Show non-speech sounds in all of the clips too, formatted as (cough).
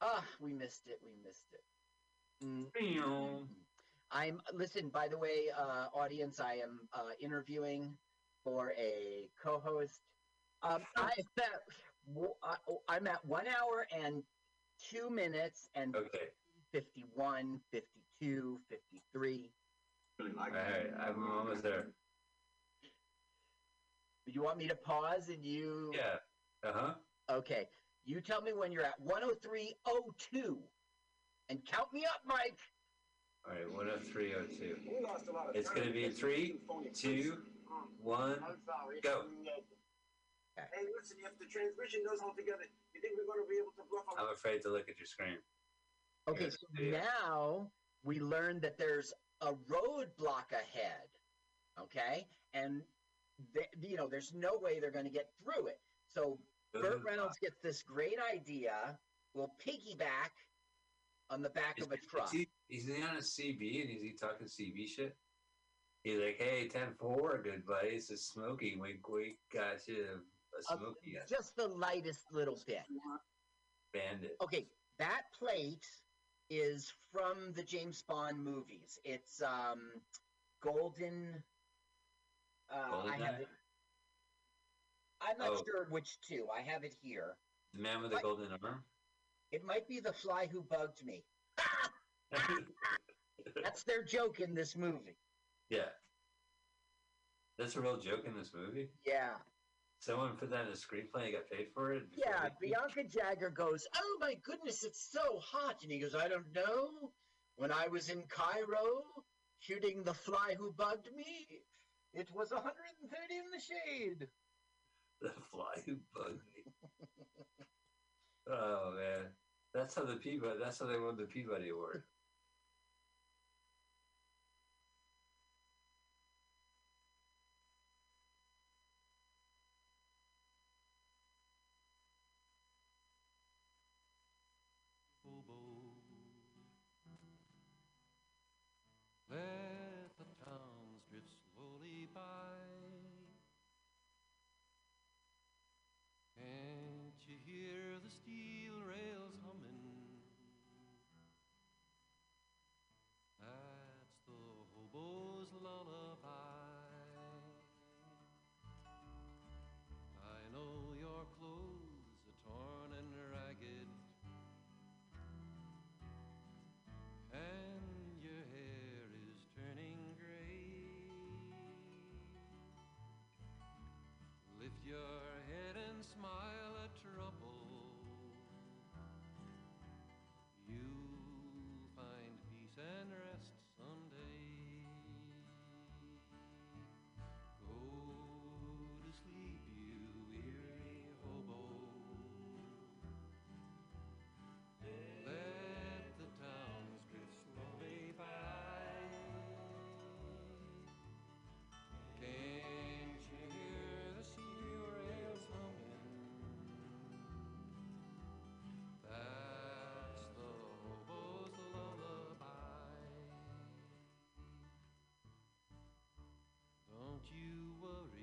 Ah, we missed it. We missed it. Mm, Meow. I'm listen. By the way, uh, audience, I am uh, interviewing for a co-host. Um, (laughs) I, I- I'm at one hour and two minutes and Okay. 51, 52, 53. Really like All right. I'm almost there. Do you want me to pause and you? Yeah. Uh huh. Okay. You tell me when you're at 103.02 and count me up, Mike. All right. One oh three oh two. We lost a lot of It's gonna be three, two, mm. one. Go. Hey, listen, if the transmission goes all together, you think we're gonna be able to bluff I'm afraid to look at your screen. Okay, so yeah. now we learned that there's a roadblock ahead. Okay, and th- you know there's no way they're going to get through it. So Burt Reynolds gets this great idea. We'll piggyback on the back Is, of a truck. is he, is he on a CB and is he talking CB shit? He's like, hey, 10 4, good buddy. This is Smokey. Wink, wink. Got you a Uh, Smokey uh, just the lightest little bit. bandit. Okay, that plate is from the James Bond movies. It's um golden. Uh, I have it. I'm not Oh. sure which two. I have it here. The man with the golden arm? It might be the fly who bugged me. (laughs) That's their joke in this movie. yeah. That's a real joke in this movie. Yeah. Someone put that in a screenplay and got paid for it? Yeah. they- Bianca Jagger goes, Oh my goodness, it's so hot. And he goes, I don't know. When I was in Cairo shooting the fly who bugged me, it was 130 in the shade. (laughs) The fly who bugged me. oh man, that's how the Peabody. That's how they won the Peabody Award. You worry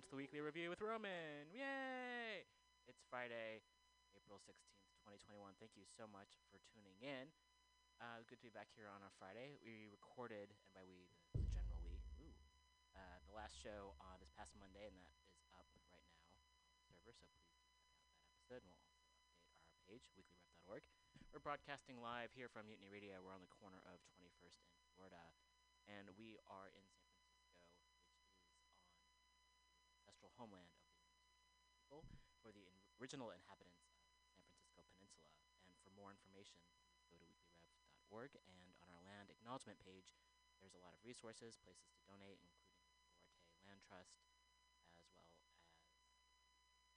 welcome to the weekly review with Roman. Yay! It's Friday, April 16th, 2021. Thank you so much for tuning in. Uh, good to be back here on a Friday. We recorded, and by we, the, the general we, ooh, uh, the last show on this past Monday, and that is up right now on the server, so please do check out that episode, we'll also update our page, weeklyrev.org. We're broadcasting live here from Mutiny Radio. We're on the corner of 21st and Florida, and we are in San Francisco, which is on the ancestral homeland of the people, for the in- original inhabitants of the San Francisco Peninsula. And for more information, go to weeklyrev.org. And on our land acknowledgement page, there's a lot of resources, places to donate, including the Sogorea Te Land Trust, as well as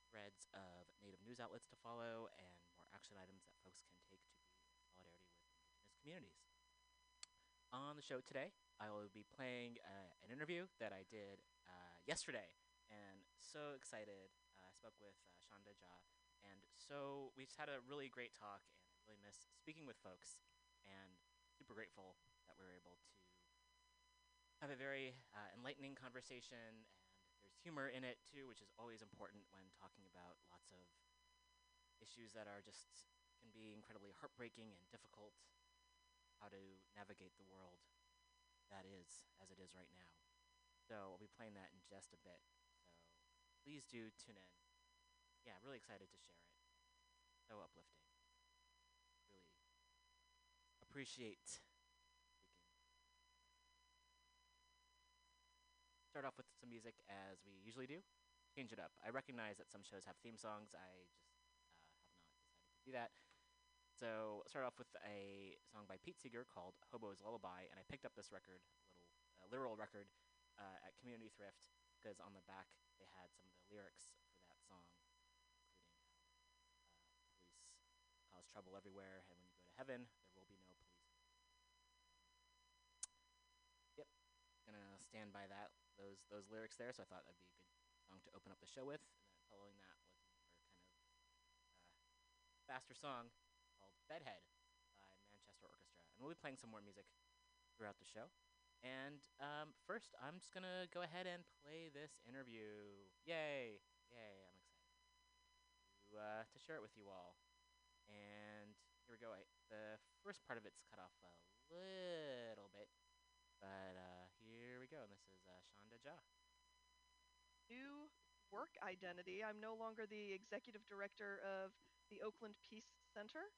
threads of native news outlets to follow, and more action items that folks can take to be in solidarity with indigenous communities. On the show today, I will be playing uh, an interview that I did uh, yesterday, and so excited. Uh, I spoke with uh, Sandhya Jha, and so we just had a really great talk, and I really miss speaking with folks, and super grateful that we were able to have a very uh, enlightening conversation, and there's humor in it too, which is always important when talking about lots of issues that are just can be incredibly heartbreaking and difficult. How to navigate the world that is as it is right now. So I'll be playing that in just a bit. Please do tune in. Yeah, really excited to share it. So uplifting. Really appreciate start off with some music as we usually do. Change it up. I recognize that some shows have theme songs. I just uh, have not decided to do that. So start off with a song by Pete Seeger called "Hobo's Lullaby," and I picked up this record, little uh, literal record, uh, at Community Thrift because on the back they had some of the lyrics for that song, including uh, police cause trouble everywhere, and when you go to heaven, there will be no police. Yep, gonna stand by that those those lyrics there. So I thought that'd be a good song to open up the show with. And then following that was another kind of uh, faster song called Bedhead by Manchester Orchestra. And we'll be playing some more music throughout the show. And um, first, I'm just going to go ahead and play this interview. Yay! Yay, I'm excited to, uh, to share it with you all. And here we go. I, the first part of it's cut off a little bit. But uh, here we go. And this is uh, Sandhya Jha. new work identity. I'm no longer the executive director of the Oakland Peace Center.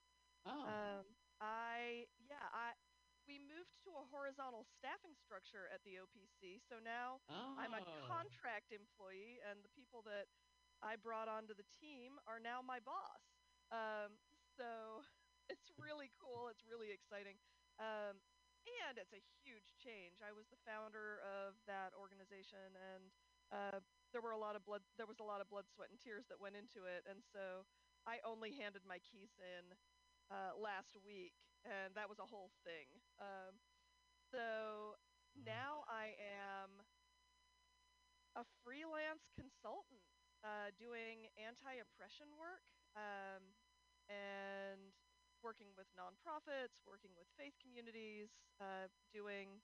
Oh, Um, I yeah, I we moved to a horizontal staffing structure at the OPC, so now I'm a oh. contract employee, and the people that I brought onto the team are now my boss. Um, so (laughs) it's really cool. It's really exciting. Um, and it's a huge change. I was the founder of that organization, and uh, there were a lot of blood. There was a lot of blood, sweat, and tears that went into it, and so I only handed my keys in uh, last week, and that was a whole thing. Um, so now I am a freelance consultant uh, doing anti-oppression work um, and working with nonprofits, working with faith communities, uh, doing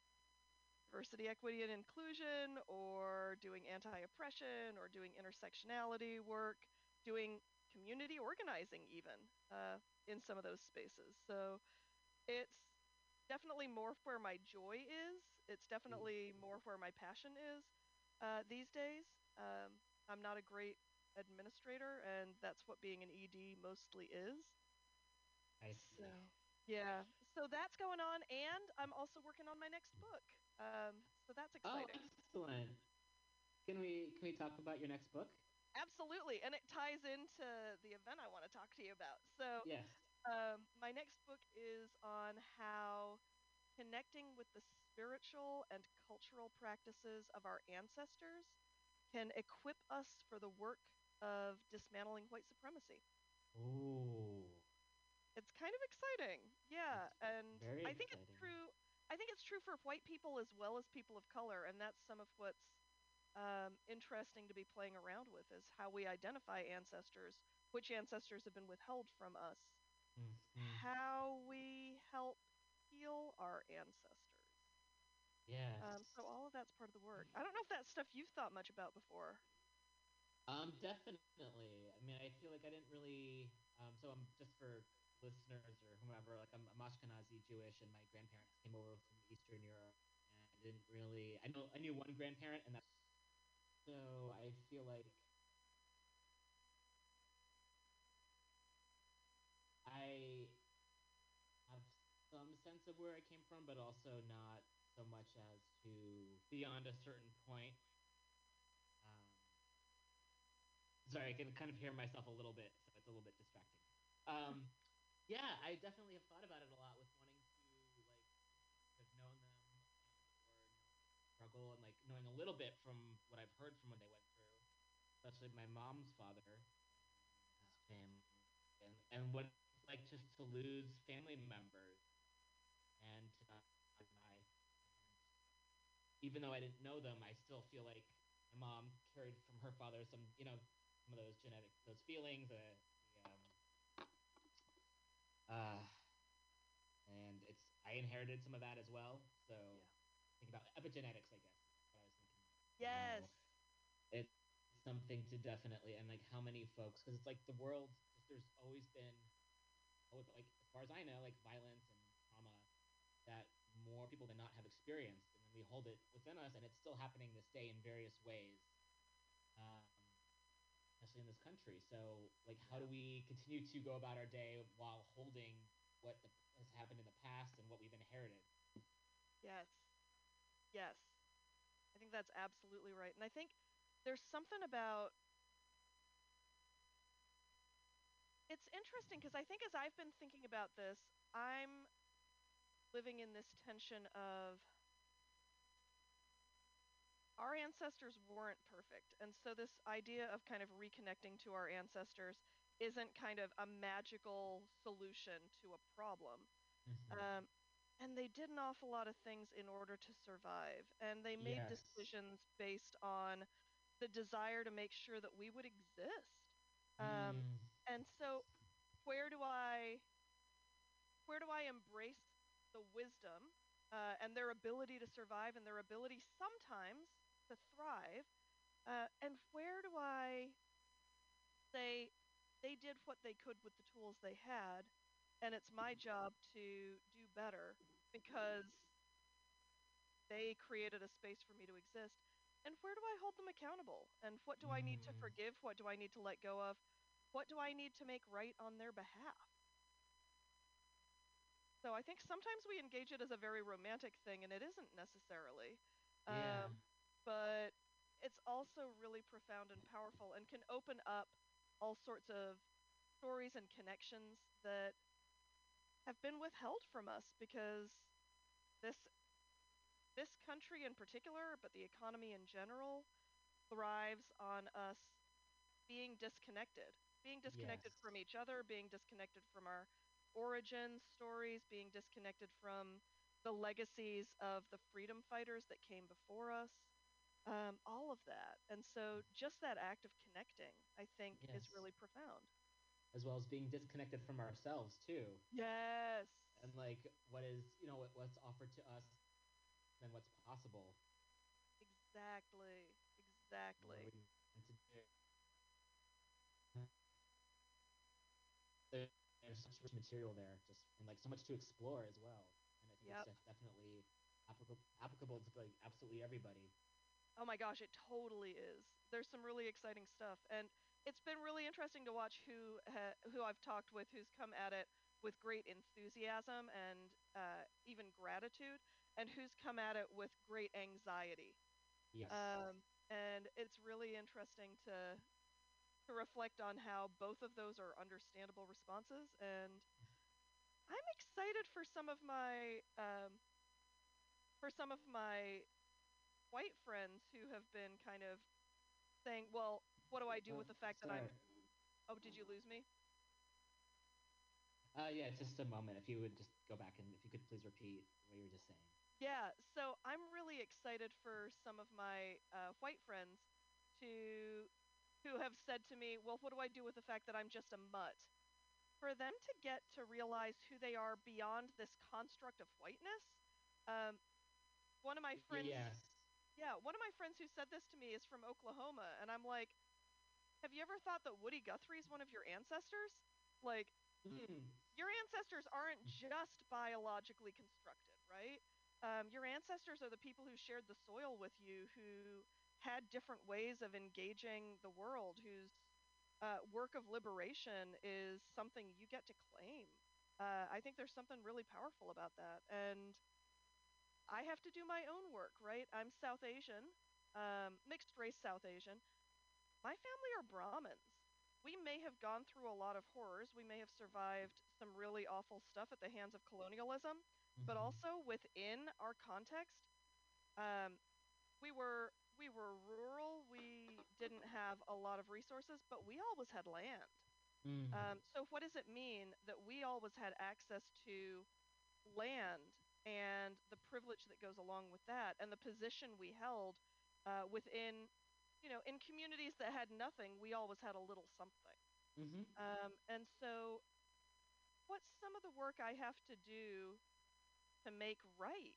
diversity, equity, and inclusion, or doing anti-oppression, or doing intersectionality work, doing community organizing even uh, in some of those spaces. So it's definitely more where my joy is. It's definitely more where my passion is uh, these days. Um, I'm not a great administrator, and that's what being an ED mostly is. I see. So yeah, so that's going on, and I'm also working on my next book. Um, so that's exciting. Oh, exciting. excellent. Can we can we talk about your next book? Absolutely, and it ties into the event I want to talk to you about. So Yes. Um, my next book is on how connecting with the spiritual and cultural practices of our ancestors can equip us for the work of dismantling white supremacy. Ooh. It's kind of exciting, yeah, That's and I think it's true. I think it's true for white people as well as people of color, and that's some of what's um, interesting to be playing around with is how we identify ancestors, which ancestors have been withheld from us, Mhm. how we help heal our ancestors. Yeah. Um, so all of that's part of the work. I don't know if that's stuff you've thought much about before. Um, definitely. I mean, I feel like I didn't really. Um, so I'm just for listeners or whomever. Like I'm, I'm Ashkenazi Jewish, and my grandparents came over from Eastern Europe, and I didn't really. I know I knew one grandparent, and that's. So I feel like I have some sense of where I came from, but also not so much as to beyond a certain point. Um, sorry, I can kind of hear myself a little bit, so it's a little bit distracting. Um, yeah, I definitely have thought about it a lot with wanting to like have known them or struggle and like knowing a little bit from what I've heard from what they went through, especially my mom's father, his family, and and what it's like just to lose family members and have my even though I didn't know them, I still feel like my mom carried from her father some, you know, some of those genetic, those feelings, uh, the, um, uh, and it's, I inherited some of that as well. So think about epigenetics, I guess. What I was thinking. Yes. It's something to definitely, and like how many folks, because it's like the world, there's always been, oh, like as far as I know, like violence that more people than not have experienced, and then we hold it within us, and it's still happening this day in various ways, um, especially in this country. So, like, how do we continue to go about our day while holding what the, has happened in the past and what we've inherited? Yes. Yes. I think that's absolutely right. And I think there's something about it's interesting because I think as I've been thinking about this, I'm living in this tension of our ancestors weren't perfect. And so this idea of kind of reconnecting to our ancestors isn't kind of a magical solution to a problem. Um, and they did an awful lot of things in order to survive. And they made Yes. decisions based on the desire to make sure that we would exist. Um, Mm, and so where do I where do I embrace the wisdom uh, and their ability to survive and their ability sometimes to thrive? Uh, and where do I say they did what they could with the tools they had, and it's my job to do better because they created a space for me to exist. And where do I hold them accountable? And what do I need to Mm. forgive? What do I need to let go of? What do I need to make right on their behalf? So I think sometimes we engage it as a very romantic thing, and it isn't necessarily. yeah. Um, but it's also really profound and powerful and can open up all sorts of stories and connections that have been withheld from us because this this country in particular, but the economy in general, thrives on us being disconnected, being disconnected Yes. from each other, being disconnected from our origin stories, being disconnected from the legacies of the freedom fighters that came before us, um, all of that. And so just that act of connecting, I think, is really profound. As well as being disconnected from ourselves too. Yes. and like what is you know what, what's offered to us and what's possible Exactly. Exactly. we want to do. There, there's such rich material there, just and like so much to explore as well. And I think Yep. it's definitely applicable applicable to like absolutely everybody. Oh my gosh, it totally is. There's some really exciting stuff, and it's been really interesting to watch who ha- who I've talked with, who's come at it with great enthusiasm and uh, even gratitude, and who's come at it with great anxiety. Yes. Um, and it's really interesting to to reflect on how both of those are understandable responses. And I'm excited for some of my um, for some of my white friends who have been kind of saying, "Well, what do I do with the fact that I'm?" Oh, did you lose me? Uh, yeah, just a moment. If you would just go back and if you could please repeat what you were just saying. Yeah, so I'm really excited for some of my uh, white friends to who have said to me, "Well, what do I do with the fact that I'm just a mutt?" For them to get to realize who they are beyond this construct of whiteness. Um, one of my friends, Yes. yeah, one of my friends who said this to me is from Oklahoma, and I'm like, have you ever thought that Woody Guthrie is one of your ancestors? Like, Hmm. your ancestors aren't just biologically constructed, right? Um, your ancestors are the people who shared the soil with you, who had different ways of engaging the world, whose uh, work of liberation is something you get to claim. Uh, I think there's something really powerful about that. And I have to do my own work, right? I'm South Asian, um, mixed race South Asian. My family are Brahmins. We may have gone through a lot of horrors. We may have survived some really awful stuff at the hands of colonialism, but Mhm. also within our context, um, we were we were rural. We didn't have a lot of resources, but we always had land. Mhm. Um, so what does it mean that we always had access to land and the privilege that goes along with that, and the position we held uh, within, you know, in communities that had nothing, we always had a little something. Mhm. Um, and so, what's some of the work I have to do to make right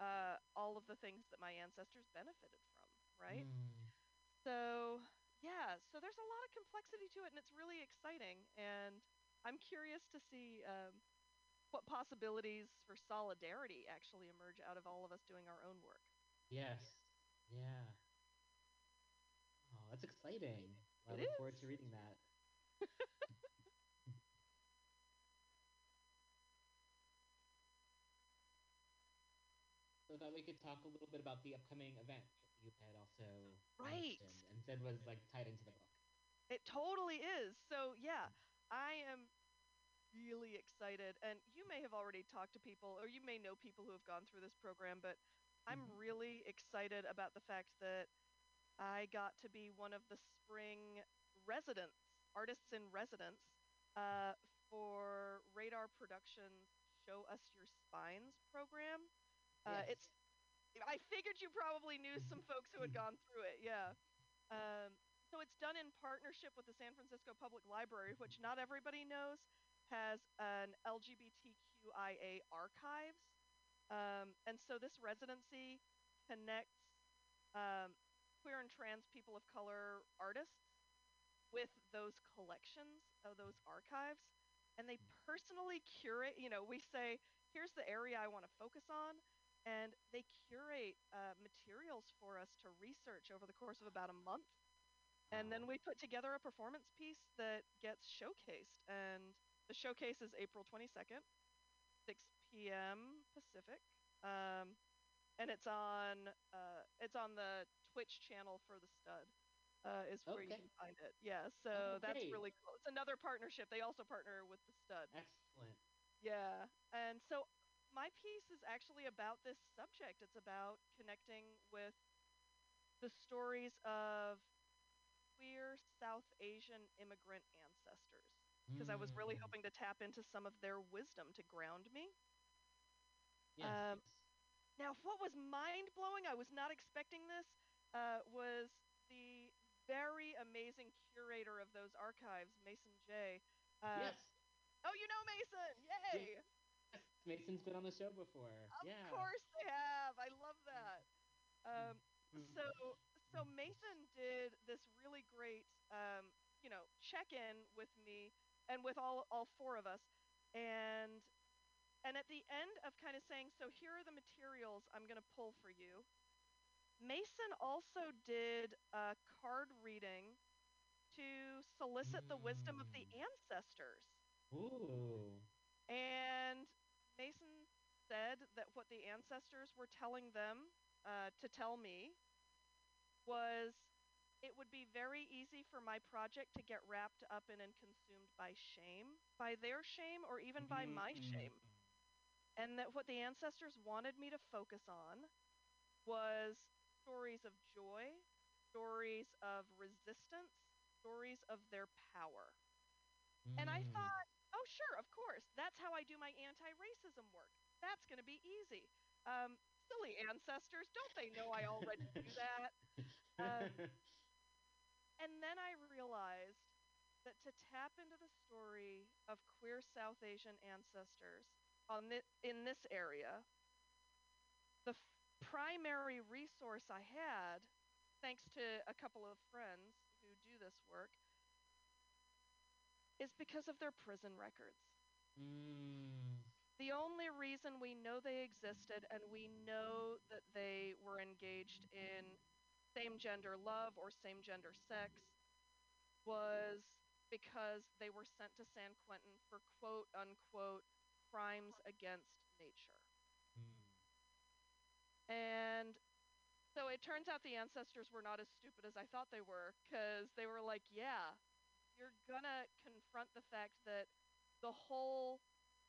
uh, all of the things that my ancestors benefited from, right? Mm. So, yeah, so there's a lot of complexity to it, and it's really exciting. And I'm curious to see um, what possibilities for solidarity actually emerge out of all of us doing our own work. Yes. Yeah. Oh, that's exciting. I look forward to reading that. (laughs) so that we could talk a little bit about the upcoming event that you had also Right. and said was like tied into the book. It totally is. So, yeah, I am really excited. And you may have already talked to people, or you may know people who have gone through this program, but I'm Mhm. really excited about the fact that I got to be one of the spring residents, artists in residence, uh, for Radar Productions Show Us Your Spines program. Uh, Yes. It's I figured you probably knew some folks who had gone through it. Yeah. Um, so it's done in partnership with the San Francisco Public Library, which not everybody knows has an LGBTQIA archives. Um, and so this residency connects um, queer and trans people of color artists with those collections of those archives. And they personally curate, you know, we say, here's the area I want to focus on. And they curate uh, materials for us to research over the course of about a month. And then we put together a performance piece that gets showcased. And the showcase is April 22nd, 6 p.m. Pacific. Um, and it's on uh, it's on the Twitch channel for the Stud. Uh, is where you can find it. Yeah, so Oh, that's really cool. It's another partnership. They also partner with the Stud. Excellent. Yeah, and so my piece is actually about this subject. It's about connecting with the stories of queer South Asian immigrant ancestors because I was really Mm. hoping to tap into some of their wisdom to ground me. Yes. um. Now, what was mind blowing, I was not expecting this, uh, was the very amazing curator of those archives, Mason J. Uh, yes. Oh, you know Mason! Yay! Mason's been on the show before. Of yeah. course they have. I love that. Um, Mm. so so Mason did this really great um, you know check in with me and with all all four of us and and at the end of kind of saying so here are the materials I'm going to pull for you Mason also did a card reading to solicit the wisdom of the Mm. ancestors Ooh. and Mason said that what the ancestors were telling them uh, to tell me was it would be very easy for my project to get wrapped up in and consumed by shame, by their shame, or even by my Mm, shame. And that what the ancestors wanted me to focus on was stories of joy, stories of resistance, stories of their power. And I Mm. thought, oh, sure, of course. That's how I do my anti racism work. That's going to be easy. Um, silly ancestors, don't they know I already do that? (laughs) um, (laughs) And then I realized that to tap into the story of queer South Asian ancestors on thi- in this area, the f- primary resource I had, thanks to a couple of friends who do this work is because of their prison records. Mm. The only reason we know they existed and we know that they were engaged in same gender love or same gender sex was because they were sent to San Quentin for quote unquote crimes against nature. Mm. And so it turns out the ancestors were not as stupid as I thought they were because they were like, yeah, you're gonna confront the fact that the whole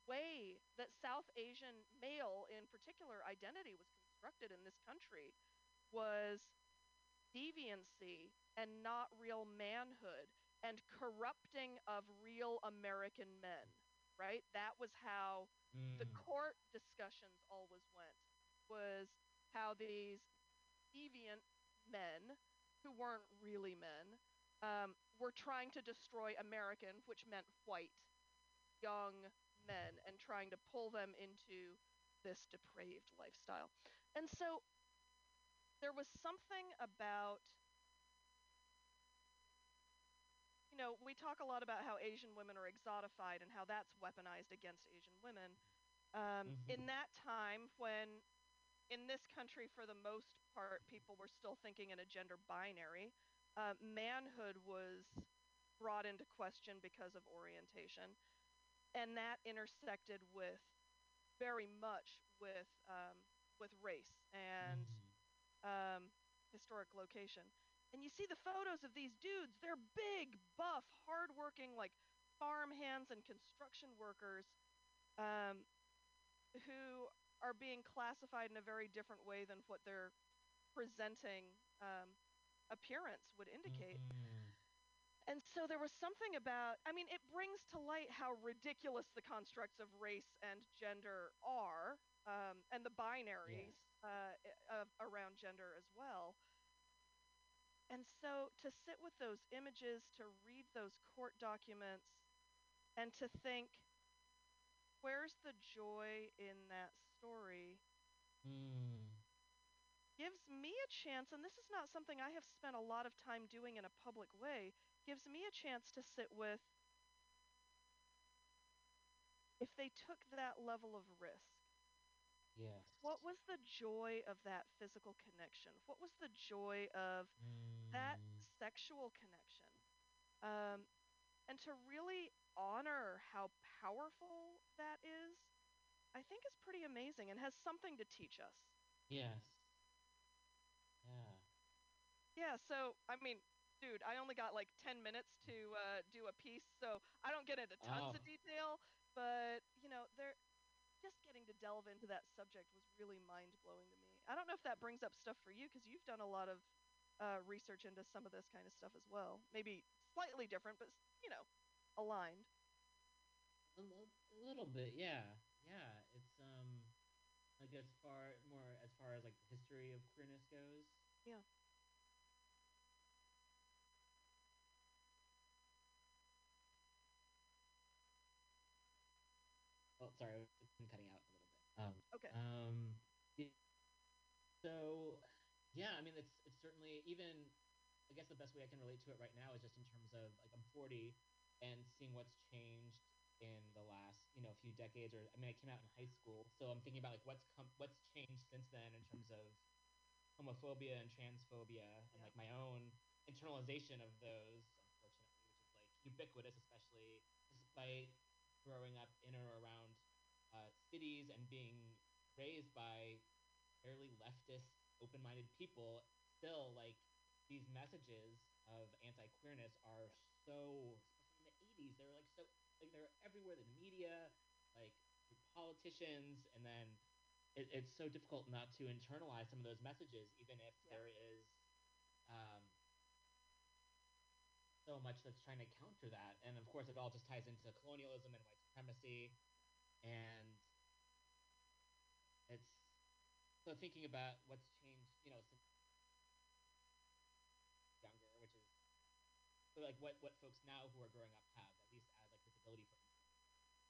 way that South Asian male, in particular, identity was constructed in this country was deviancy and not real manhood and corrupting of real American men, right? That was how the Mm. court discussions always went was how these deviant men who weren't really men um, were trying to destroy American, which meant white, young men, and trying to pull them into this depraved lifestyle. And so there was something about you know, we talk a lot about how Asian women are exotified and how that's weaponized against Asian women. Um, Mhm. In that time, when in this country, for the most part, people were still thinking in a gender binary, uh, manhood was brought into question because of orientation, and that intersected with very much with um, with race and Mm. um, historic location. And you see the photos of these dudes. They're big, buff, hardworking, like farm hands and construction workers um, who are being classified in a very different way than what their presenting um, appearance would indicate. Mm. And so there was something about, I mean, it brings to light how ridiculous the constructs of race and gender are, um, and the binaries uh, i- of, around gender as well. And so to sit with those images, to read those court documents, and to think, where's the joy in that story? Mm. Gives me a chance, and this is not something I have spent a lot of time doing in a public way, gives me a chance to sit with if they took that level of risk. Yes. What was the joy of that physical connection? What was the joy of that Mm. sexual connection? Um, and to really honor how powerful that is, I think is pretty amazing and has something to teach us. Yes. Yeah. So I mean, dude, I only got like 10 minutes to uh, do a piece, so I don't get into tons of Oh. detail, but you know, there just getting to delve into that subject was really mind-blowing to me. I don't know if that brings up stuff for you because you've done a lot of uh, research into some of this kind of stuff as well. Maybe slightly different, but you know, aligned. A, li- a little bit, yeah, yeah. It's um, like as far more as far as like the history of queerness goes. Yeah. Sorry, been cutting out a little bit. Um, Okay. Um, so yeah, I mean, it's it's certainly even. I guess the best way I can relate to it right now is just in terms of like I'm 40 and seeing what's changed in the last you know a few decades. Or I mean, I came out in high school, so I'm thinking about like what's come what's changed since then in terms of homophobia and transphobia and like my own internalization of those, unfortunately, which is like ubiquitous, especially despite growing up in or around uh, cities and being raised by fairly leftist, open-minded people, still like these messages of anti-queerness are so, in the '80s, they were like so like they're everywhere. The media, like politicians, and then it, it's so difficult not to internalize some of those messages, even if Yeah. there is um, so much that's trying to counter that. And of course, it all just ties into colonialism and white supremacy, and it's so thinking about what's changed, you know, since younger, which is so like what what folks now who are growing up have, at least as like visibility for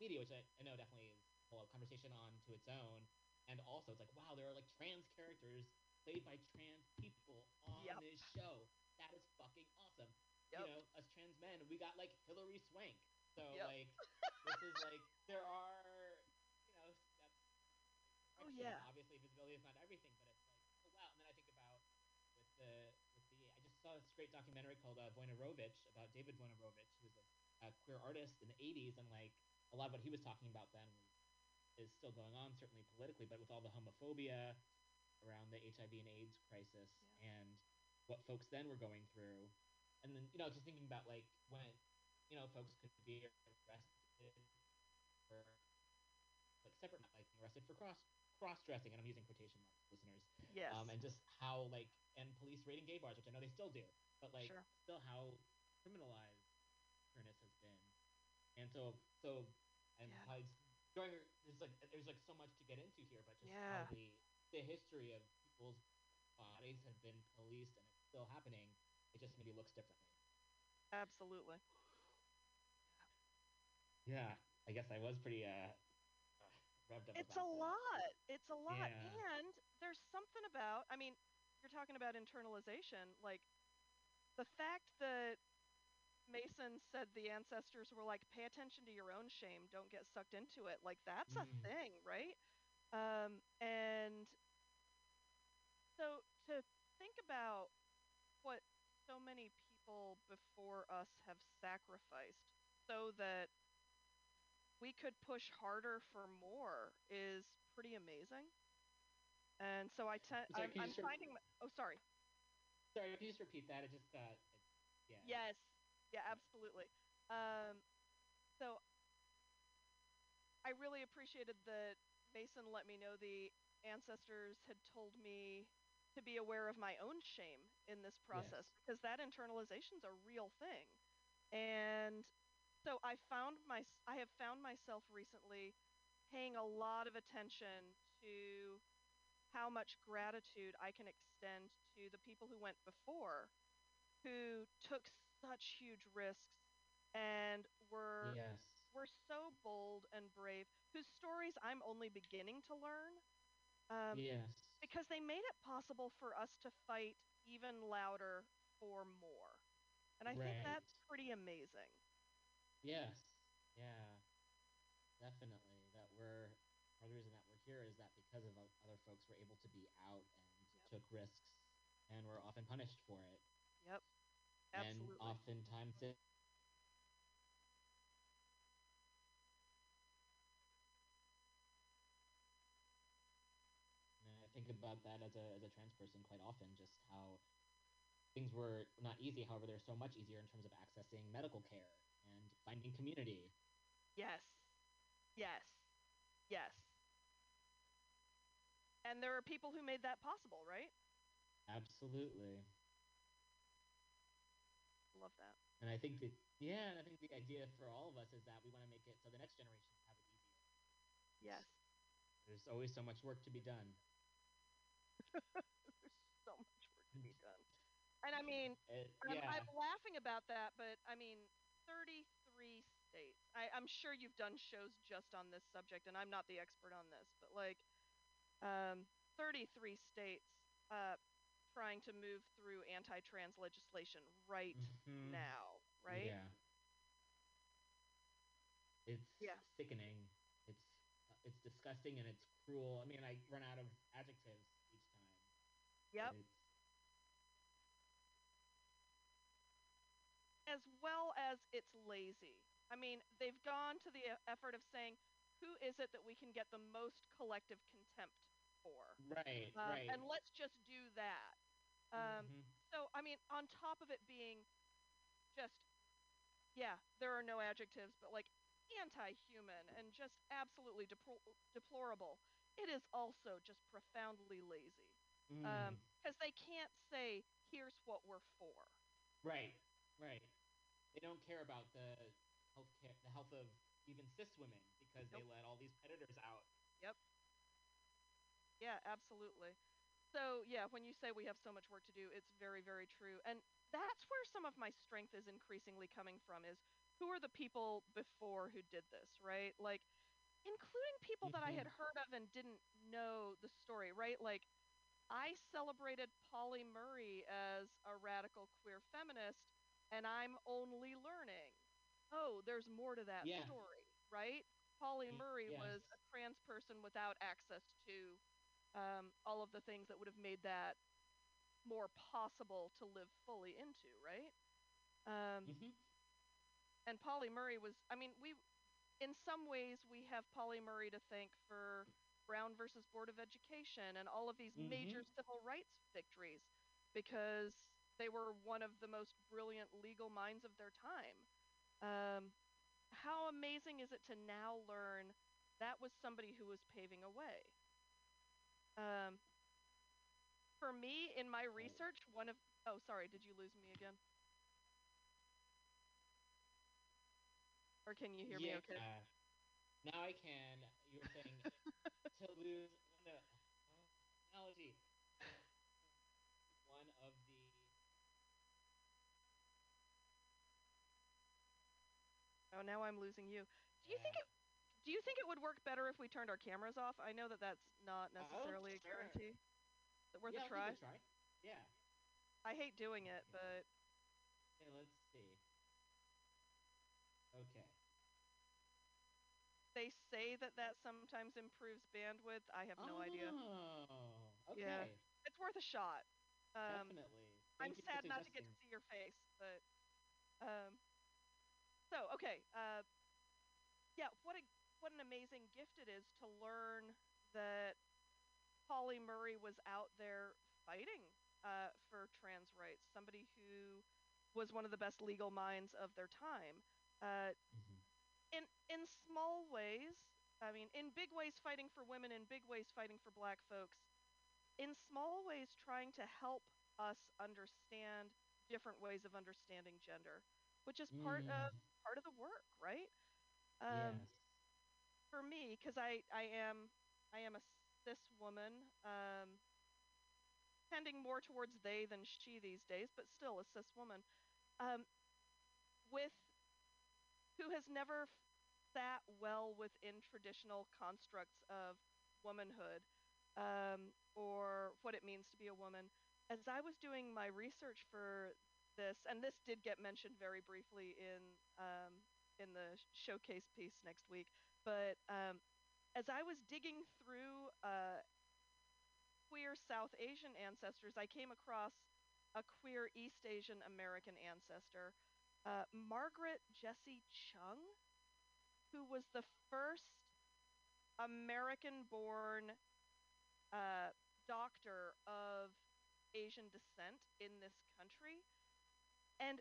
media, which I, I know definitely is a whole conversation on to its own. And also, it's like, wow, there are like trans characters played by trans people on Yep. this show. That is fucking awesome. Yep. you know, us trans men, we got like Hilary Swank. So Yep. like, (laughs) this is like there are, you know, steps. Oh, yeah. Obviously, visibility is not everything, but it's like, oh wow. And then I think about with the with the I just saw this great documentary called uh, Wojnarowicz about David Wojnarowicz, who's a, a queer artist in the '80s, and like a lot of what he was talking about then is still going on, certainly politically, but with all the homophobia around the HIV and AIDS crisis and what folks then were going through. And then, you know, just thinking about like when, you know, folks could be arrested for like separate, not like arrested for cross cross dressing, and I'm using quotation marks, listeners. Yes. Um, and just how like and police raiding gay bars, which I know they still do, but like Sure. still how criminalized queerness has been. And so so and Yeah. how it's going there's like there's like so much to get into here, but just Yeah. how the the history of people's bodies have been policed and it's still happening. It just maybe looks differently. Absolutely. Yeah, I guess I was pretty uh, revved up. It's a that. lot. It's a lot. Yeah. And there's something about, I mean, you're talking about internalization. Like, the fact that Mason said the ancestors were like, pay attention to your own shame, don't get sucked into it. Like, that's a Mhm. thing, right? Um, and so to think about what so many people before us have sacrificed so that we could push harder for more is pretty amazing. And so I tend, I'm, I'm just re- finding, oh, sorry. Sorry, if you just repeat that? It just uh, it, yeah. Yes. Yeah, absolutely. Um, so I really appreciated that Mason let me know the ancestors had told me to be aware of my own shame in this process Yes. because that internalization is a real thing. And so I found my I have found myself recently paying a lot of attention to how much gratitude I can extend to the people who went before who took such huge risks and were Yes. were so bold and brave, whose stories I'm only beginning to learn. Um, yes. because they made it possible for us to fight even louder for more. And I think that's pretty amazing. Yes. Yeah. Definitely. That we're part of the reason that we're here is that because of o- other folks were able to be out and took risks and were often punished for it. Yep. And Absolutely. oftentimes it And I think about that as a as a trans person quite often, just how things were not easy. However, they're so much easier in terms of accessing medical care and finding community. Yes. Yes. Yes. And there are people who made that possible, right? Absolutely. Love that. And I think that yeah, and I think the idea for all of us is that we want to make it so the next generation have it easier. Yes. There's always so much work to be done. (laughs) There's so much work to be done. And I mean, It, (laughs) uh, I'm. I'm laughing about that, but I mean, 33 states. I, I'm sure you've done shows just on this subject, and I'm not the expert on this, but like, um, 33 states uh, trying to move through anti-trans legislation right Mhm. now, right? Yeah. It's Yeah. sickening. It's uh, it's disgusting and it's cruel. I mean, I run out of adjectives each time. Yep. It's, As well as it's lazy. I mean, they've gone to the effort of saying, who is it that we can get the most collective contempt for? right, Um, right. And let's just do that. Um, Mhm. So, I mean, on top of it being just, yeah, there are no adjectives, but like anti human and just absolutely depl- deplorable, it is also just profoundly lazy. Mm. Because they can't say, here's what we're for. Right, right. They don't care about the health care, the health of even cis women because they let all these predators out. Yep. Yeah, absolutely. So, yeah, when you say we have so much work to do, it's very, very true. And that's where some of my strength is increasingly coming from is who are the people before who did this, right? Like including people that I had mm-hmm. heard of and didn't know the story, right? Like I celebrated Pauli Murray as a radical queer feminist and I'm only learning. Oh, there's more to that Yeah. story, right? Pauli Murray was a trans person without access to um, all of the things that would have made that more possible to live fully into, right? Um, hmm and Pauli Murray was I mean we in some ways we have Pauli Murray to thank for Brown versus Board of Education and all of these major civil rights victories because they were one of the most brilliant legal minds of their time. Um, how amazing is it to now learn that was somebody who was paving a way? Um, for me, in my research, one of oh sorry, did you lose me again? Or can you hear me yeah, okay? uh, now I can. You were saying (laughs) to lose no, analogy. One of the Oh, now I'm losing you. Do you think it? Do you think it would work better if we turned our cameras off? I know that that's not Oh, necessarily a guarantee. Is it worth yeah, a try? give it a try. Yeah. I hate doing it, but Okay, let's see. Okay. they say that that sometimes improves bandwidth. I have no idea. Oh, okay. Yeah. It's worth a shot. Um, Definitely. I'm Thank for sad not to get to see your face, but um. So okay, uh, yeah. What a what an amazing gift it is to learn that Pauli Murray was out there fighting uh, for trans rights. Somebody who was one of the best legal minds of their time. Uh, Mhm. in in small ways, I mean, in big ways fighting for women, in big ways fighting for black folks, in small ways trying to help us understand different ways of understanding gender, which is part of Mm, part of the work, right? Um, yes. For me, because I I am I am a cis woman, um, tending more towards they than she these days, but still a cis woman, um, with who has never sat well within traditional constructs of womanhood um, or what it means to be a woman. As I was doing my research for this, and this did get mentioned very briefly in um, in the showcase piece next week, but um, as I was digging through uh, queer South Asian ancestors, I came across a queer East Asian American ancestor, uh, Margaret Jessie Chung, who was the first American born uh, doctor of Asian descent in this country. And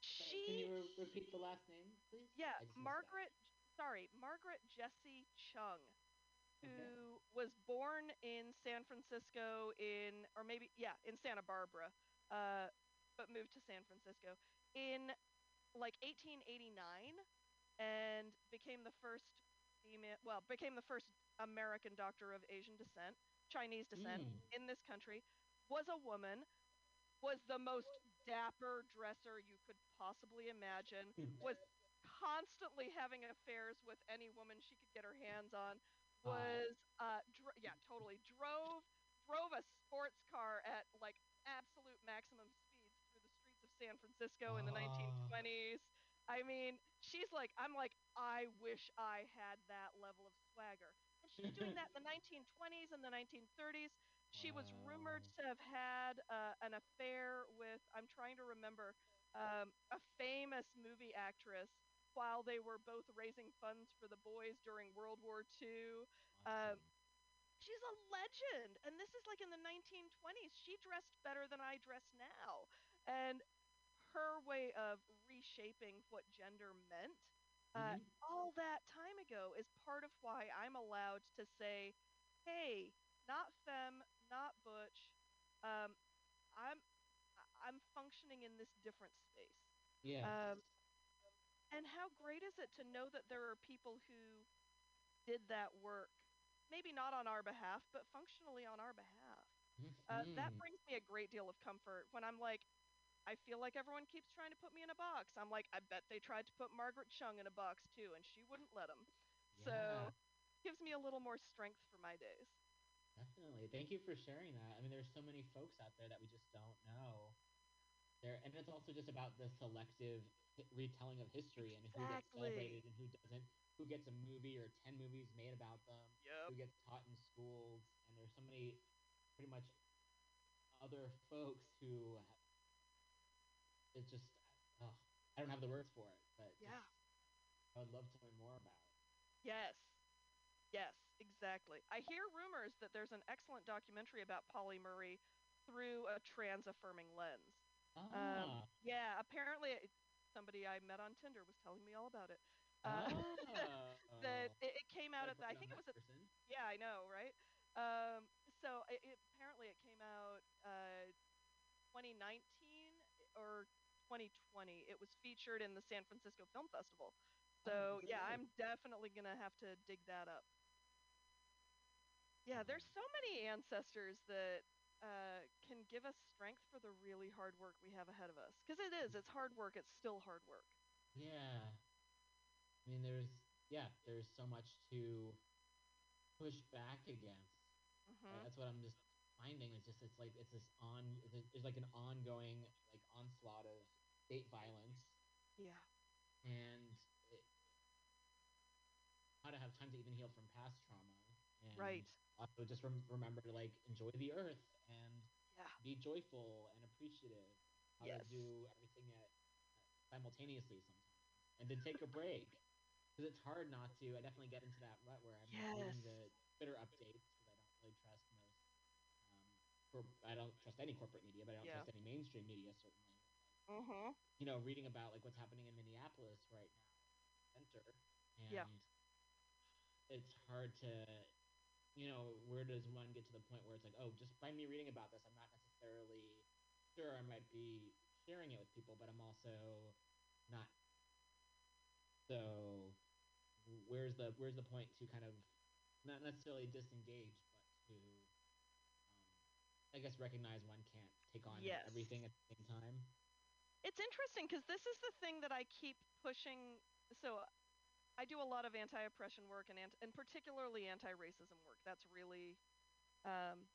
she. Can you re- repeat the last name, please? Yeah, I just missed that. Margaret. Sorry, Margaret Jessie Chung, who Okay. was born in San Francisco in, or maybe yeah, in Santa Barbara, uh, but moved to San Francisco in like 1889, and became the first female. Well, became the first American doctor of Asian descent, Chinese descent Mm. in this country. Was a woman. Was the most dapper dresser you could possibly imagine. Was constantly having affairs with any woman she could get her hands on was uh dr- yeah totally drove drove a sports car at like absolute maximum speeds through the streets of San Francisco in the Ah. 1920s I mean she's like I'm like I wish I had that level of swagger and she's doing (laughs) that in the 1920s and the 1930s she was rumored to have had uh, an affair with I'm trying to remember um, a famous movie actress while they were both raising funds for the boys during World War II. Um, she's a legend, and this is like in the 1920s. She dressed better than I dress now, and her way of reshaping what gender meant uh, Mhm. all that time ago is part of why I'm allowed to say, "Hey, not femme, not butch. Um, I'm I'm functioning in this different space." Yeah. Um, and how great is it to know that there are people who did that work, maybe not on our behalf, but functionally on our behalf. Uh, that Mhm. brings me a great deal of comfort when I'm like, I feel like everyone keeps trying to put me in a box. I'm like, I bet they tried to put Margaret Chung in a box too, and she wouldn't let them. Yeah, So, gives me a little more strength for my days. Definitely. Thank you for sharing that. I mean, there's so many folks out there that we just don't know. there, and it's also just about the selective retelling of history and who gets celebrated and who doesn't, who gets a movie or ten movies made about them, who gets taught in schools, and there's so many, pretty much, other folks who. It's just, oh, I don't have the words for it, but Yeah. just- I would love to learn more about. it. Yes. Yes, exactly. I hear rumors that there's an excellent documentary about Pauli Murray through a trans affirming lens. Um, Ah, yeah, apparently it, somebody I met on Tinder was telling me all about it. Uh, (laughs) that oh, (laughs) it, it came out at the, I think it that was at person. Yeah, I know, right? Um, so it, it apparently it came out uh, 2019 or 2020. It was featured in the San Francisco Film Festival. So Oh, yeah. I'm definitely gonna have to dig that up. Yeah, there's so many ancestors that uh, can give us strength for the really hard work we have ahead of us. Because it is, it's hard work. It's still hard work. Yeah. I mean, there's yeah, there's so much to push back against. Uh, hmm that's what I'm just finding. It's just it's like it's this on it's a- there's like an ongoing like onslaught of state violence Yeah. and it, how to have time to even heal from past trauma and Right. also just rem- remember to like enjoy the earth and Yeah. be joyful and appreciative. How Yes. to do everything at, simultaneously sometimes, and then take a break because it's hard not to. I definitely get into that rut where I'm Yes. reading the Twitter updates because I don't really trust most. Um, cor- I don't trust any corporate media, but I don't Yeah. trust any mainstream media certainly. Mm-hmm. You know, reading about like what's happening in Minneapolis right now, center, and Yeah. it's hard to you know, where does one get to the point where it's like, oh, just by me reading about this, I'm not necessarily sure I might be sharing it with people, but I'm also not. So, where's the where's the point to kind of not necessarily disengage, but to, um, I guess, recognize one can't take on Yes. everything at the same time. It's interesting because this is the thing that I keep pushing. So, I do a lot of anti-oppression work and ant- and particularly anti-racism work. That's really, um,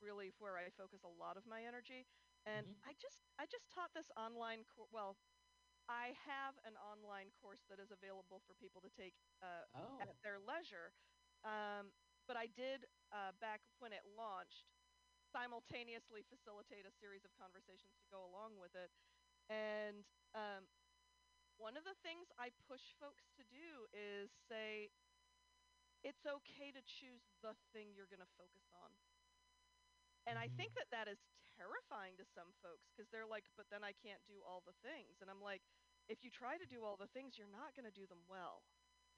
really where I focus a lot of my energy. And Mhm. I just I just taught this online course. Well, I have an online course that is available for people to take uh, Oh, at their leisure. Um, but I did uh, back when it launched simultaneously facilitate a series of conversations to go along with it. And um, one of the things I push folks to do is say it's okay to choose the thing you're going to focus on. And I mm-hmm. think that that is terrifying to some folks because they're like, but then I can't do all the things. And I'm like, if you try to do all the things, you're not going to do them well.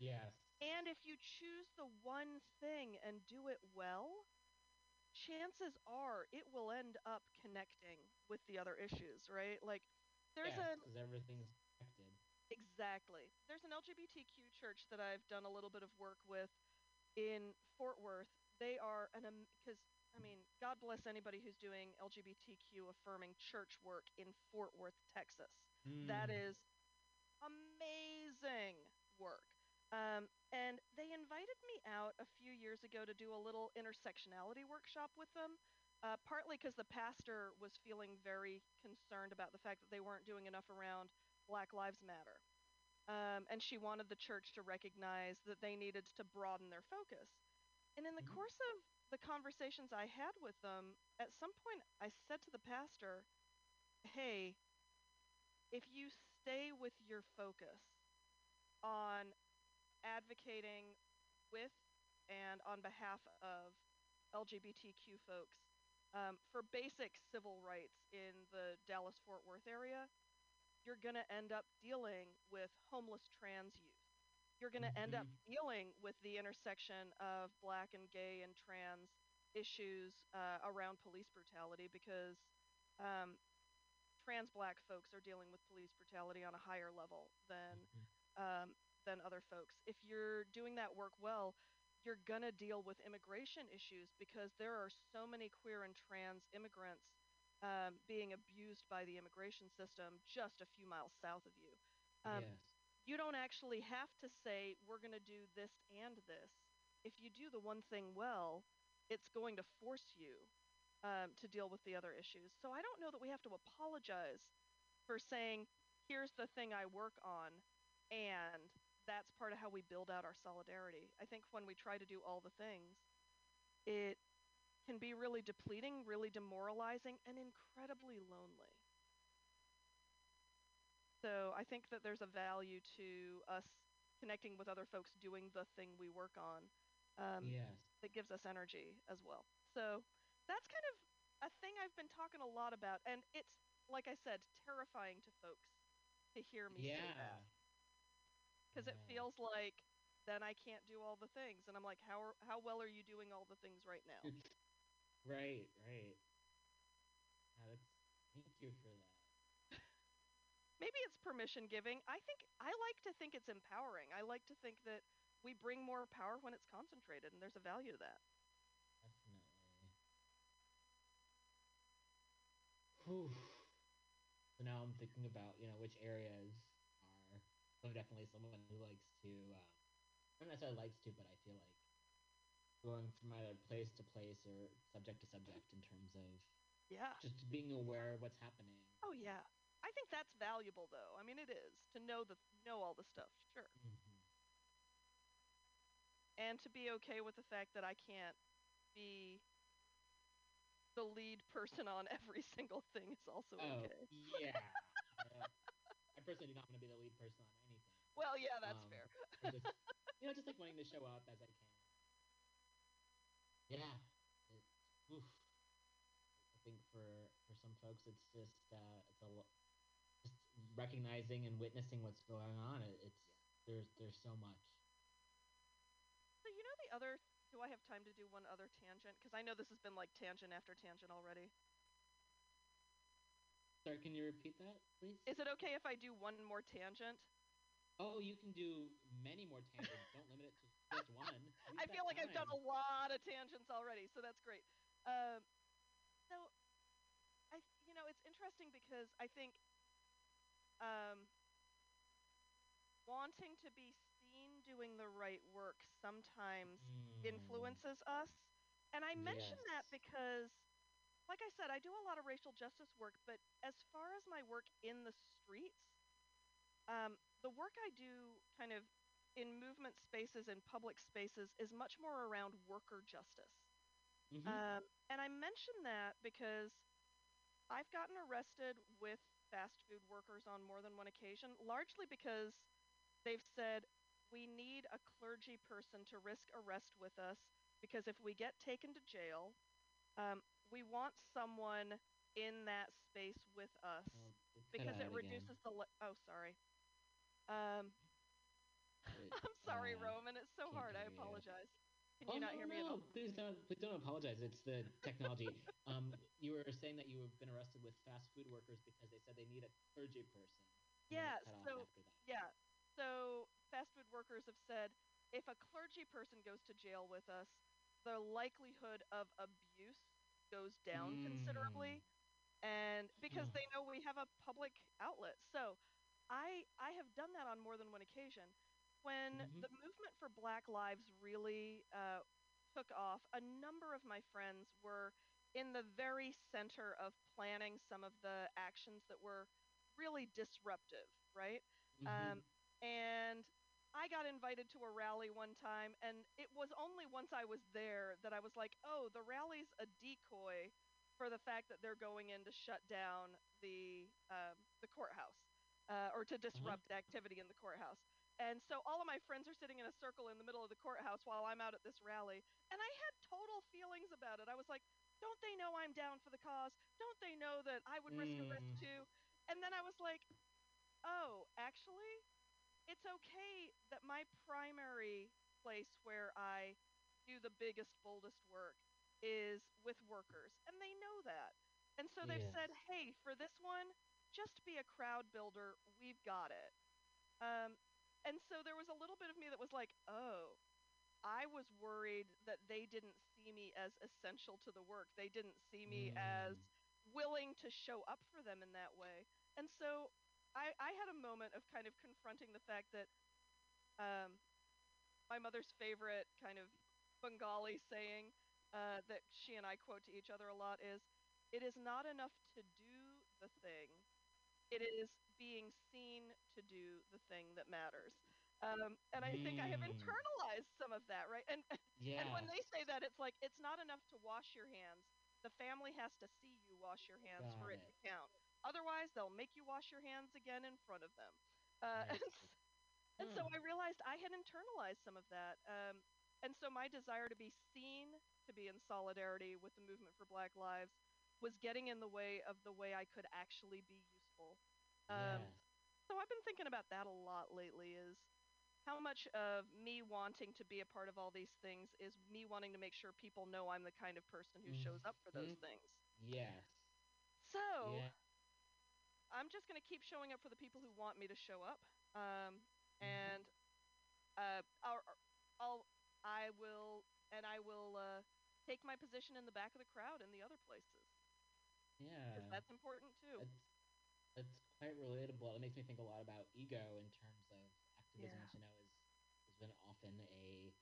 yes. And if you choose the one thing and do it well, chances are it will end up connecting with the other issues, right? Like there's yes, a because everything's. Exactly. There's an LGBTQ church that I've done a little bit of work with in Fort Worth. They are an because I mean, God bless anybody who's doing LGBTQ affirming church work in Fort Worth, Texas. That Mm. is amazing work. Um, and they invited me out a few years ago to do a little intersectionality workshop with them, uh, partly because the pastor was feeling very concerned about the fact that they weren't doing enough around Black Lives Matter. Um, and she wanted the church to recognize that they needed to broaden their focus. And in the Mhm. course of the conversations I had with them, at some point I said to the pastor, hey, if you stay with your focus on advocating with and on behalf of LGBTQ folks um, for basic civil rights in the Dallas Fort Worth area, you're going to end up dealing with homeless trans youth. You're going to end up Mhm. dealing with the intersection of black and gay and trans issues uh, around police brutality because um, trans black folks are dealing with police brutality on a higher level than Mhm. um, than other folks. If you're doing that work well, you're gonna deal with immigration issues because there are so many queer and trans immigrants um, being abused by the immigration system just a few miles south of you. Um, yes. you don't actually have to say we're going to do this and this. If you do the one thing well, it's going to force you um, to deal with the other issues. So I don't know that we have to apologize for saying, here's the thing I work on, and that's part of how we build out our solidarity. I think when we try to do all the things, it can be really depleting, really demoralizing, and incredibly lonely. So I think that there's a value to us connecting with other folks doing the thing we work on um, yes. that gives us energy as well. So that's kind of a thing I've been talking a lot about, and it's like I said, terrifying to folks to hear me say that because it feels like then I can't do all the things, and I'm like, how are, how well are you doing all the things right now? (laughs) Right, right. Thank you for that. Maybe it's permission giving. I think I like to think it's empowering. I like to think that we bring more power when it's concentrated, and there's a value to that. Definitely. Whew. So now I'm thinking about, you know, which areas are. I'm definitely someone who likes to, um, not necessarily likes to, but I feel like going from either place to place or subject to subject in terms of Yeah. just being aware of what's happening. Oh yeah. I think that's valuable though. I mean it is to know the know all the stuff, sure. hmm And to be okay with the fact that I can't be the lead person on every (laughs) single thing is also Oh, okay. yeah. (laughs) yeah. I personally do not want to be the lead person on anything. Well, yeah, that's Um, fair. just, (laughs) you know, just like wanting to show up as I can. Yeah. It, oof. I think for for some folks, it's just uh, it's a lo- just recognizing and witnessing what's going on. It, it's there's there's so much. So you know the other do I have time to do one other tangent? Because I know this has been like tangent after tangent already. Sorry, can you repeat that, please? Is it okay if I do one more tangent? oh, you can do many more tangents. Don't limit it to just one. I feel like I've done a lot of tangents already, so that's great. Um, so, I you know it's interesting because I think um, wanting to be seen doing the right work sometimes Mm, influences us, and I mention that because, like I said, I do a lot of racial justice work, but as far as my work in the streets, um, the work I do kind of in movement spaces and public spaces is much more around worker justice. mhm. Um, and I mention that because I've gotten arrested with fast food workers on more than one occasion, largely because they've said we need a clergy person to risk arrest with us because if we get taken to jail, um, we want someone in that space with us Oh, because it again. reduces the. Le- oh, sorry. Um, It- I'm sorry, uh, Roman. It's so hard. I apologize. Can oh, you not no, hear me no, at all? please don't, please don't apologize. It's the technology. (laughs) um, you were saying that you have been arrested with fast food workers because they said they need a clergy person. and Yeah, so yeah. So fast food workers have said if a clergy person goes to jail with us, the likelihood of abuse goes down considerably and because they know we have a public outlet. So I I have done that on more than one occasion. When Mhm. the movement for Black Lives really uh, took off, a number of my friends were in the very center of planning some of the actions that were really disruptive, right? Mhm. Um, and I got invited to a rally one time, and it was only once I was there that I was like, oh, the rally's a decoy for the fact that they're going in to shut down the um, the courthouse uh, or to disrupt activity in the courthouse. And so all of my friends are sitting in a circle in the middle of the courthouse while I'm out at this rally, and I had total feelings about it. I was like, don't they know I'm down for the cause? Don't they know that I would risk arrest Mm. too? And then I was like, oh, actually, it's okay that my primary place where I do the biggest, boldest work is with workers, and they know that. And so they've said, hey, for this one, just be a crowd builder. We've got it. Um, and so there was a little bit of me that was like, oh, I was worried that they didn't see me as essential to the work. They didn't see me as Mm. willing to show up for them in that way. And so I, I had a moment of kind of confronting the fact that um, my mother's favorite kind of Bengali saying, uh, that she and I quote to each other a lot is, "It is not enough to do the thing; it is being seen to do the thing that matters." Um, and I think I have Mm. internalized some of that, right? And Yeah. and when they say that, it's like it's not enough to wash your hands. The family has to see you wash your hands Got for it, it. to count. Otherwise, they'll make you wash your hands again in front of them. Uh, Right. (laughs) and, s- and so Hmm. I realized I had internalized some of that. Um, and so my desire to be seen, to be in solidarity with the movement for Black Lives, was getting in the way of the way I could actually be useful. Um, so I've been thinking about that a lot lately. Is how much of me wanting to be a part of all these things is me wanting to make sure people know I'm the kind of person who shows up for those Mhm. things. Yes. So Yeah. I'm just gonna keep showing up for the people who want me to show up. Um, Mhm. and uh, I'll, I'll, I will, and I will uh, take my position in the back of the crowd in the other places Yeah. because that's important too. Quite relatable. It makes me think a lot about ego in terms of activism, Yeah. which I know is has been often a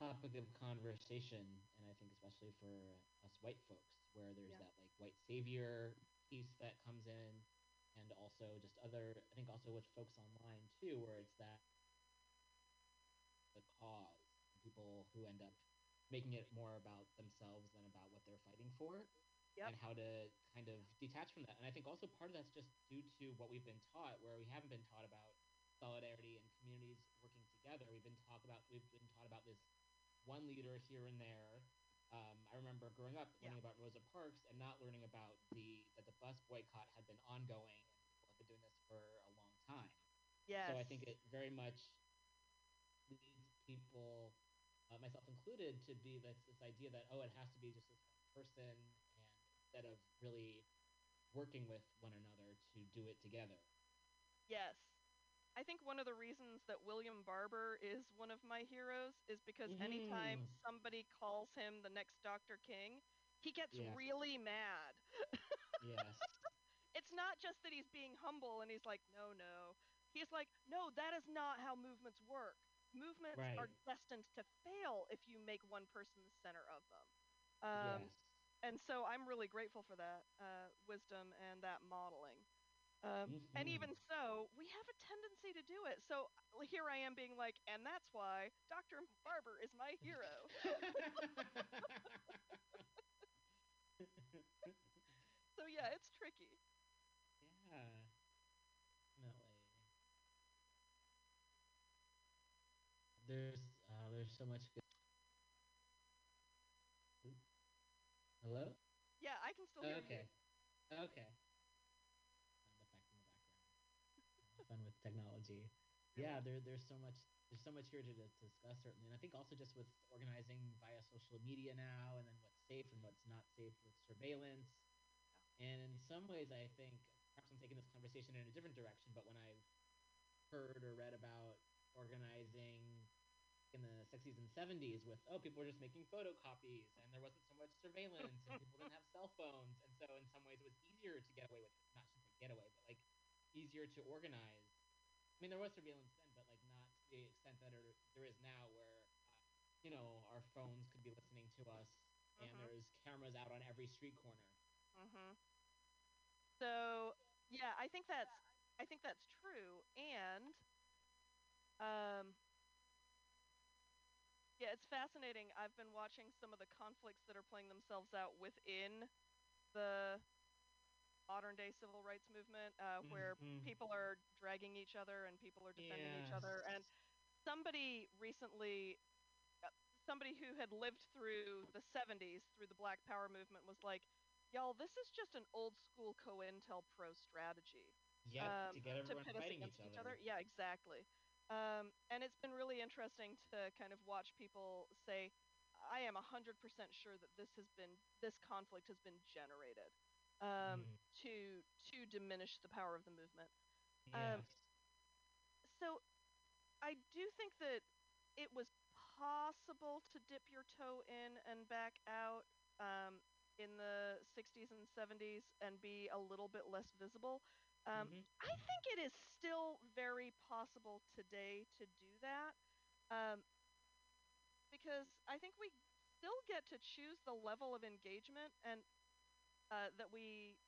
topic of conversation, and I think especially for us white folks, where there's Yeah. that like white savior piece that comes in, and also just other. I think also with folks online too, where it's that the cause, people who end up making it more about themselves than about what they're fighting for Yep. and how to kind of detach from that. And I think also part of that's just due to what we've been taught, where we haven't been taught about solidarity and communities working together. We've been taught about we've been taught about this one leader here and there. Um, I remember growing up Yeah. learning about Rosa Parks and not learning about the that the bus boycott had been ongoing and people have been doing this for a long time. Yes. So I think it very much leads people, uh, myself included, to be this this idea that oh, it has to be just this one person, instead of really working with one another to do it together. Yes. I think one of the reasons that William Barber is one of my heroes is because anytime Mhm. somebody calls him the next Dr. King, he gets Yeah. really mad. (laughs) Yes. it's not just that he's being humble and he's like, no, no. He's like, no, that is not how movements work. Movements are destined to fail if you make one person the center of them. Um, yes. And so I'm really grateful for that uh, wisdom and that modeling. Um, And even so, we have a tendency to do it. So here I am being like, and that's why Dr. Barber is my hero. (laughs) so yeah, it's tricky. yeah. Definitely. There's uh, there's so much good. Hello. Yeah, I can still hear Okay. you. Okay. Sound effect in the background. Fun with technology. Yeah, there there's so much there's so much here to, to discuss certainly, and I think also just with organizing via social media now, and then what's safe and what's not safe with surveillance. And in some ways, I think perhaps I'm taking this conversation in a different direction, but when I've heard or read about organizing in the 60s and 70s with oh people were just making photocopies and there wasn't so much surveillance and people didn't have cell phones. And so in some ways it was easier to get away with not just get away but like easier to organize. I mean there was surveillance then but like not to the extent that there, there is now where uh, you know our phones could be listening to us and Mhm. there's cameras out on every street corner. Hmm So yeah, I think that's I think that's true, and um, yeah, it's fascinating. I've been watching some of the conflicts that are playing themselves out within the modern day civil rights movement, uh, where Mhm. people are dragging each other and people are defending each other. And somebody recently, uh, somebody who had lived through the 70s, through the Black Power movement, was like, y'all, this is just an old school COINTELPRO strategy yep um, to get to everyone pit us fighting against each other Yeah, exactly. Um, and it's been really interesting to kind of watch people say, I am 100% sure that this has been, this conflict has been generated um, Mm. to, to diminish the power of the movement. yes Um, so I do think that it was possible to dip your toe in and back out um, in the 60s and 70s and be a little bit less visible. Um, Mhm. I think it is still very possible today to do that um, because I think we still get to choose the level of engagement and uh, that we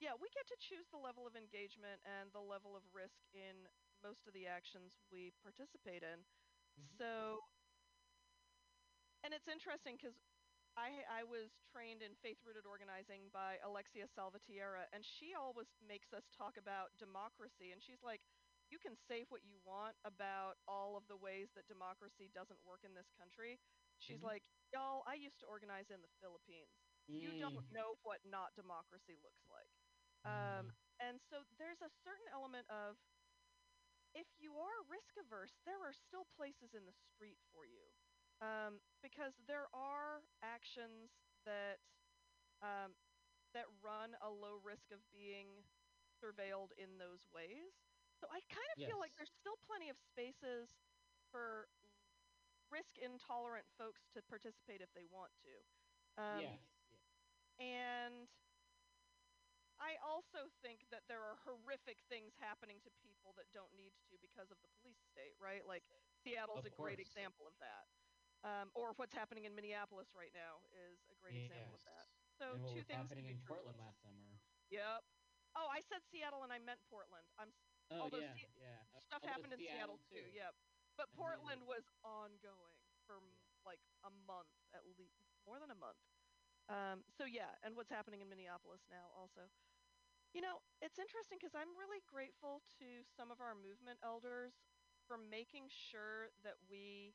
yeah we get to choose the level of engagement and the level of risk in most of the actions we participate in Mhm. so and it's interesting because I, I was trained in faith rooted organizing by Alexia Salvatierra, and she always makes us talk about democracy. And she's like, you can say what you want about all of the ways that democracy doesn't work in this country. She's Mhm. like, y'all, I used to organize in the Philippines. You don't Mm. know what not democracy looks like. Mm. Um, and so there's a certain element of if you are risk averse, there are still places in the street for you. Um, because there are actions that um, that run a low risk of being surveilled in those ways. So I kind of feel like there's still plenty of spaces for risk intolerant folks to participate if they want to. Um, yes. And I also think that there are horrific things happening to people that don't need to because of the police state, right? Like Seattle's Of a great example of that. Um, or what's happening in Minneapolis right now is a great example of that. So and two things happening in true. Portland last summer. Yep. Oh, I said Seattle and I meant Portland. I'm Oh Although yeah, Se- yeah. Stuff although happened in Seattle, too. Yep. But And Portland was ongoing for m- like a month at least, more than a month. Um, so yeah, and what's happening in Minneapolis now also. You know, it's interesting because I'm really grateful to some of our movement elders for making sure that we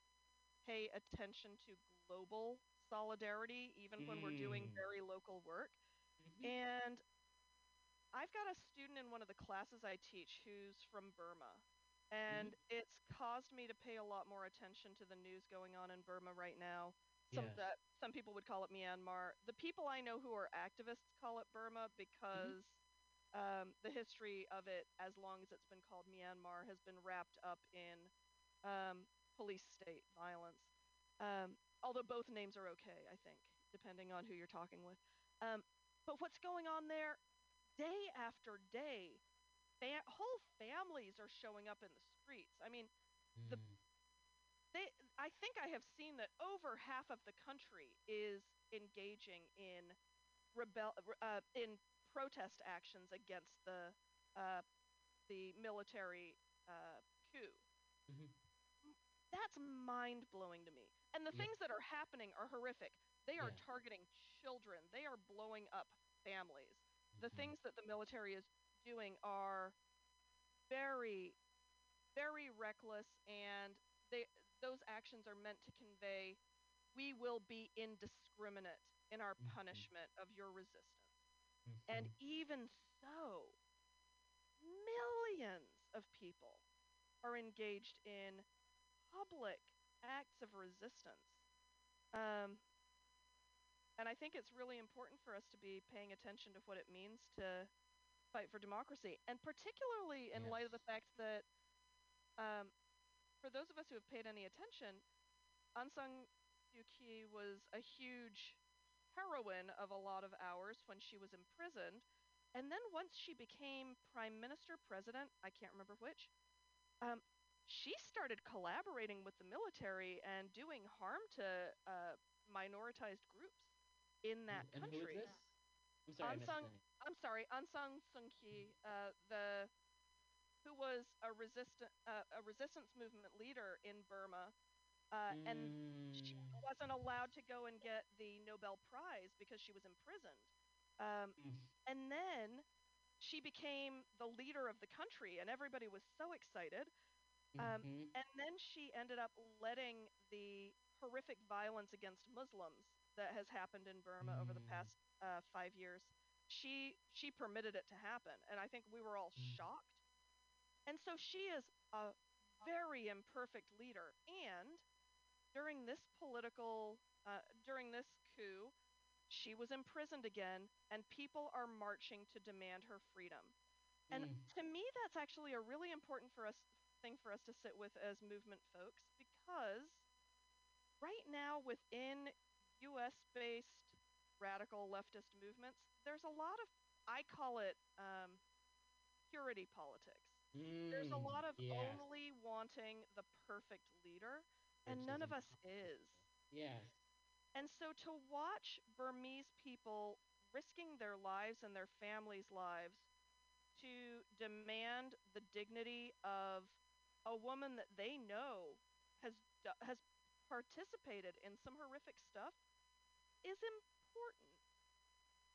pay attention to global solidarity, even when we're doing Mm. very local work. Mhm. And I've got a student in one of the classes I teach who's from Burma. And it's caused me to pay a lot more attention to the news going on in Burma right now. Some that some people would call it Myanmar. The people I know who are activists call it Burma because um, the history of it, as long as it's been called Myanmar, has been wrapped up in um, police state violence. Um, although both names are okay, I think, depending on who you're talking with. Um, but what's going on there day after day, fa- whole families are showing up in the streets. I mean, the- Mm. they I think I have seen that over half of the country is engaging in rebel uh, in protest actions against the uh, the military uh, coup. Mhm. That's mind blowing to me. And the Yeah. things that are happening are horrific. They are Yeah. targeting children. They are blowing up families. The Mhm. things that the military is doing are very, very reckless, and they those actions are meant to convey we will be indiscriminate in our Mhm. punishment of your resistance. And Mhm. even so, millions of people are engaged in public acts of resistance. Um, and I think it's really important for us to be paying attention to what it means to fight for democracy, and particularly in light of the fact that, um, for those of us who have paid any attention, Aung San Suu Kyi was a huge heroine of a lot of ours when she was imprisoned. And then once she became prime minister, president, I can't remember which, um, she started collaborating with the military and doing harm to uh, minoritized groups in that and, and who is country. I'm sorry, I Aung missed the. I'm sorry, Aung San Suu Kyi, uh, the who was a resistant uh, a resistance movement leader in Burma, uh, and she Mm. wasn't allowed to go and get the Nobel Prize because she was imprisoned. Um, Mm. and then she became the leader of the country, and everybody was so excited. Um, Mhm. And then she ended up letting the horrific violence against Muslims that has happened in Burma over the Mm. past uh, five years. She she permitted it to happen, and I think we were all Mm. shocked. And so she is a very imperfect leader. And during this political, uh, during this coup, she was imprisoned again, and people are marching to demand her freedom. And Mm. to me, that's actually a really important for us thing for us to sit with as movement folks because right now within U.S. based radical leftist movements, there's a lot of I call it um, purity politics. There's a lot Mm, of yeah. only wanting the perfect leader, and none of us is. Yes. And so to watch Burmese people risking their lives and their families' lives to demand the dignity of a woman that they know has has participated in some horrific stuff is important.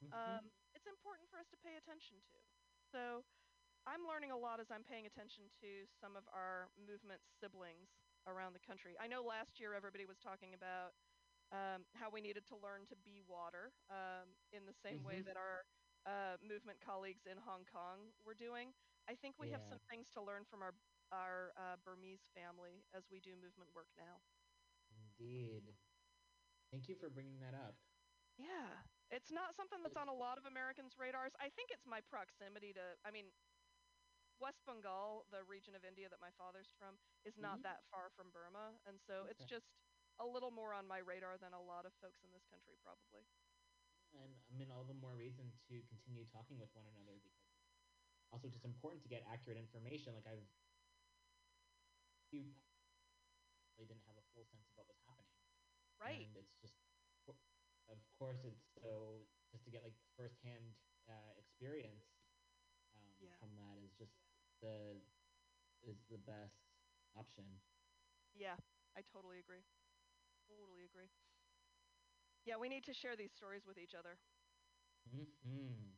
Mhm. Um, it's important for us to pay attention to. So I'm learning a lot as I'm paying attention to some of our movement siblings around the country. I know last year everybody was talking about um, how we needed to learn to be water um, in the same way Mhm. that our uh, movement colleagues in Hong Kong were doing. I think we have some things to learn from our our uh, Burmese family as we do movement work now. Indeed. Thank you for bringing that up. Yeah, it's not something that's on a lot of Americans' radars. I think it's my proximity to, I mean, West Bengal, the region of India that my father's from, is not Mhm. that far from Burma. And so it's just a little more on my radar than a lot of folks in this country, probably. And I mean, all the more reason to continue talking with one another because it's also just important to get accurate information. Like I've, you really didn't have a full sense of what was happening. Right. And it's just, of course, it's so just to get like firsthand uh, experience um, Yeah. from that is just the is the best option. Yeah, I totally agree. Totally agree. Yeah, we need to share these stories with each other. Hmm.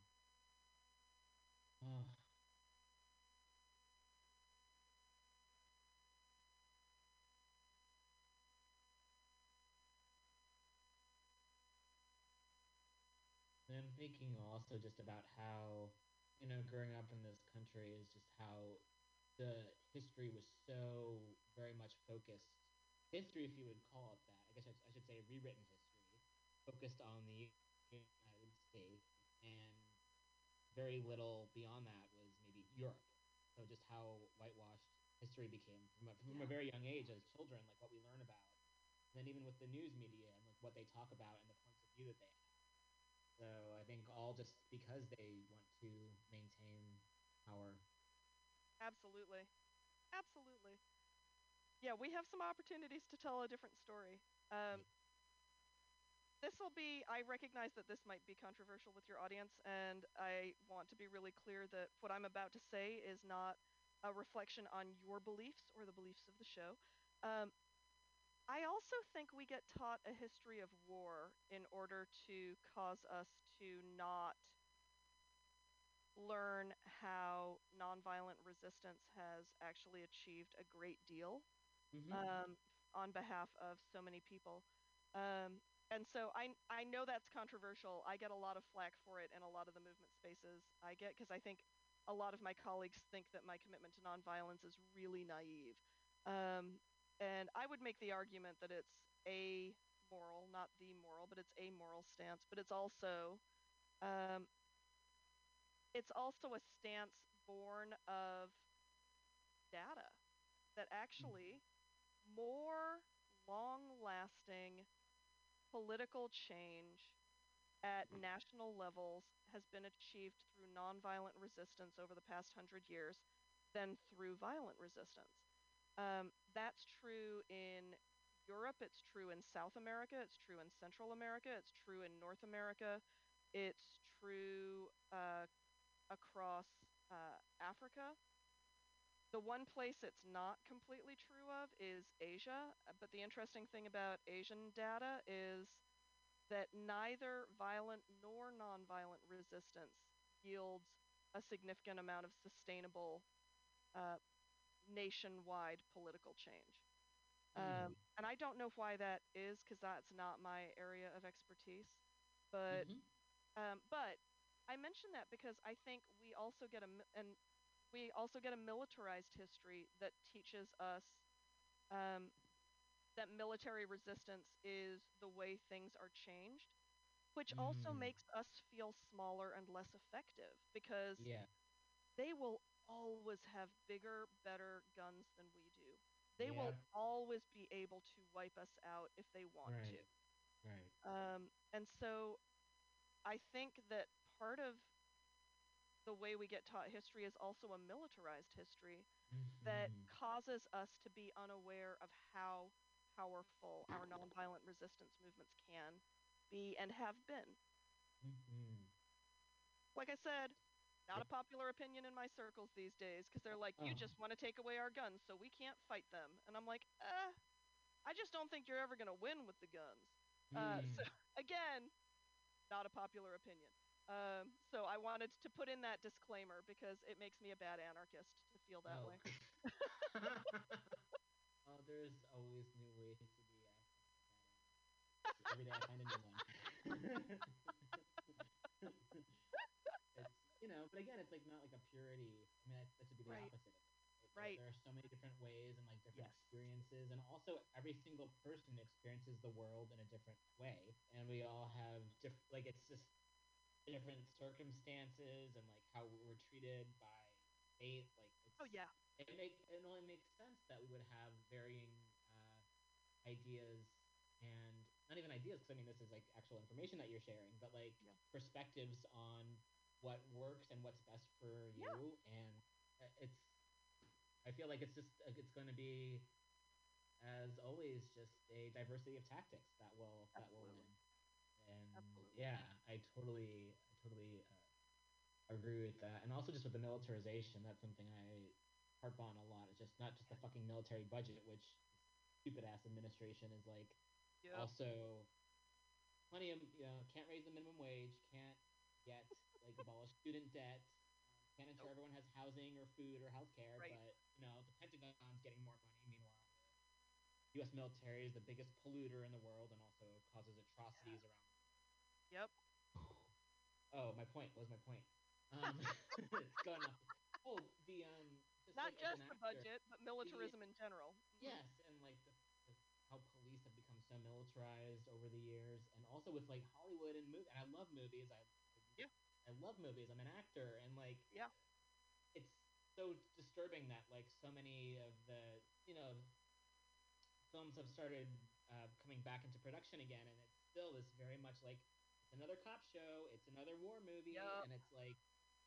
Oh. And I'm thinking also just about how, you know, growing up in this country is just how the history was so very much focused. History, if you would call it that, I guess I, I should say rewritten history, focused on the United States, and very little beyond that was maybe Europe. So just how whitewashed history became from a, from a very young age as children, like what we learn about. And then even with the news media and like what they talk about and the points of view that they have. So I think all just because they want to maintain power. Absolutely. Absolutely. Yeah, we have some opportunities to tell a different story. Um, this will be, I recognize that this might be controversial with your audience, and I want to be really clear that what I'm about to say is not a reflection on your beliefs or the beliefs of the show. Um, I also think we get taught a history of war in order to cause us to not learn how nonviolent resistance has actually achieved a great deal Mm-hmm. um, on behalf of so many people. Um, and so I I know that's controversial. I get a lot of flack for it in a lot of the movement spaces I get because I think a lot of my colleagues think that my commitment to nonviolence is really naive. Um, and I would make the argument that it's a moral, not the moral, but it's a moral stance. But it's also um, it's also a stance born of data that actually more long lasting political change at national levels has been achieved through nonviolent resistance over the past hundred years than through violent resistance. Um, that's true in Europe, it's true in South America, it's true in Central America, it's true in North America, it's true uh, across uh, Africa. The one place it's not completely true of is Asia, but the interesting thing about Asian data is that neither violent nor nonviolent resistance yields a significant amount of sustainable uh, nationwide political change. Um, Hmm. and I don't know why that is because that's not my area of expertise. But Mhm. um, but I mention that because I think we also get a mi- and we also get a militarized history that teaches us um, that military resistance is the way things are changed, which also Mm. makes us feel smaller and less effective because Yeah. they will always have bigger, better guns than we do. They will always be able to wipe us out if they want Right. to. Right. Um, and so I think that part of the way we get taught history is also a militarized history that Mhm. causes us to be unaware of how powerful our nonviolent resistance movements can be and have been. Mhm. Like I said, not a popular opinion in my circles these days because they're like, you Oh. just want to take away our guns, so we can't fight them. And I'm like, eh, I just don't think you're ever going to win with the guns. Uh, Mm. so (laughs) again, not a popular opinion. Um, so I wanted to put in that disclaimer because it makes me a bad anarchist to feel that Oh. way. (laughs) (laughs) oh, there's always new ways to be a Every day I find a new one. It's you know, but again, it's like not like a purity. I mean, that, that should be the Right. opposite. Of it, There- Right. There are so many different ways and like different Yes. experiences, and also every single person experiences the world in a different way, and we all have different. Like it's just different circumstances and like how we're treated by faith. Like it's, Oh yeah, it make it only makes sense that we would have varying uh, ideas and not even ideas because I mean this is like actual information that you're sharing, but like Yeah. perspectives on what works and what's best for Yeah. you, and uh, it's I feel like it's just uh, it's going to be as always just a diversity of tactics that will that will win, and Absolutely. yeah, I totally I totally uh, agree with that, and also just with the militarization, that's something I harp on a lot. It's just not just the fucking military budget, which stupid ass administration is like yep. also plenty of you know can't raise the minimum wage, can't get like abolish student debt, um, can't ensure Nope. everyone has housing or food or healthcare, Right. but you know the Pentagon's getting more money. Meanwhile, the U.S. military is the biggest polluter in the world and also causes atrocities around. Yep. (sighs) Oh, my point. What was my point? Um, (laughs) it's going off. Oh, the um. Just Not like, just the actor- budget, but militarism in general. Mhm. Yes, and like the, the, how police have become so militarized over the years, and also with like Hollywood and movie. And I love movies. I Yeah. I love movies. I'm an actor, and like Yeah. it's so disturbing that like so many of the you know films have started uh, coming back into production again, and it's still this very much like it's another cop show, it's another war movie, Yup. and it's like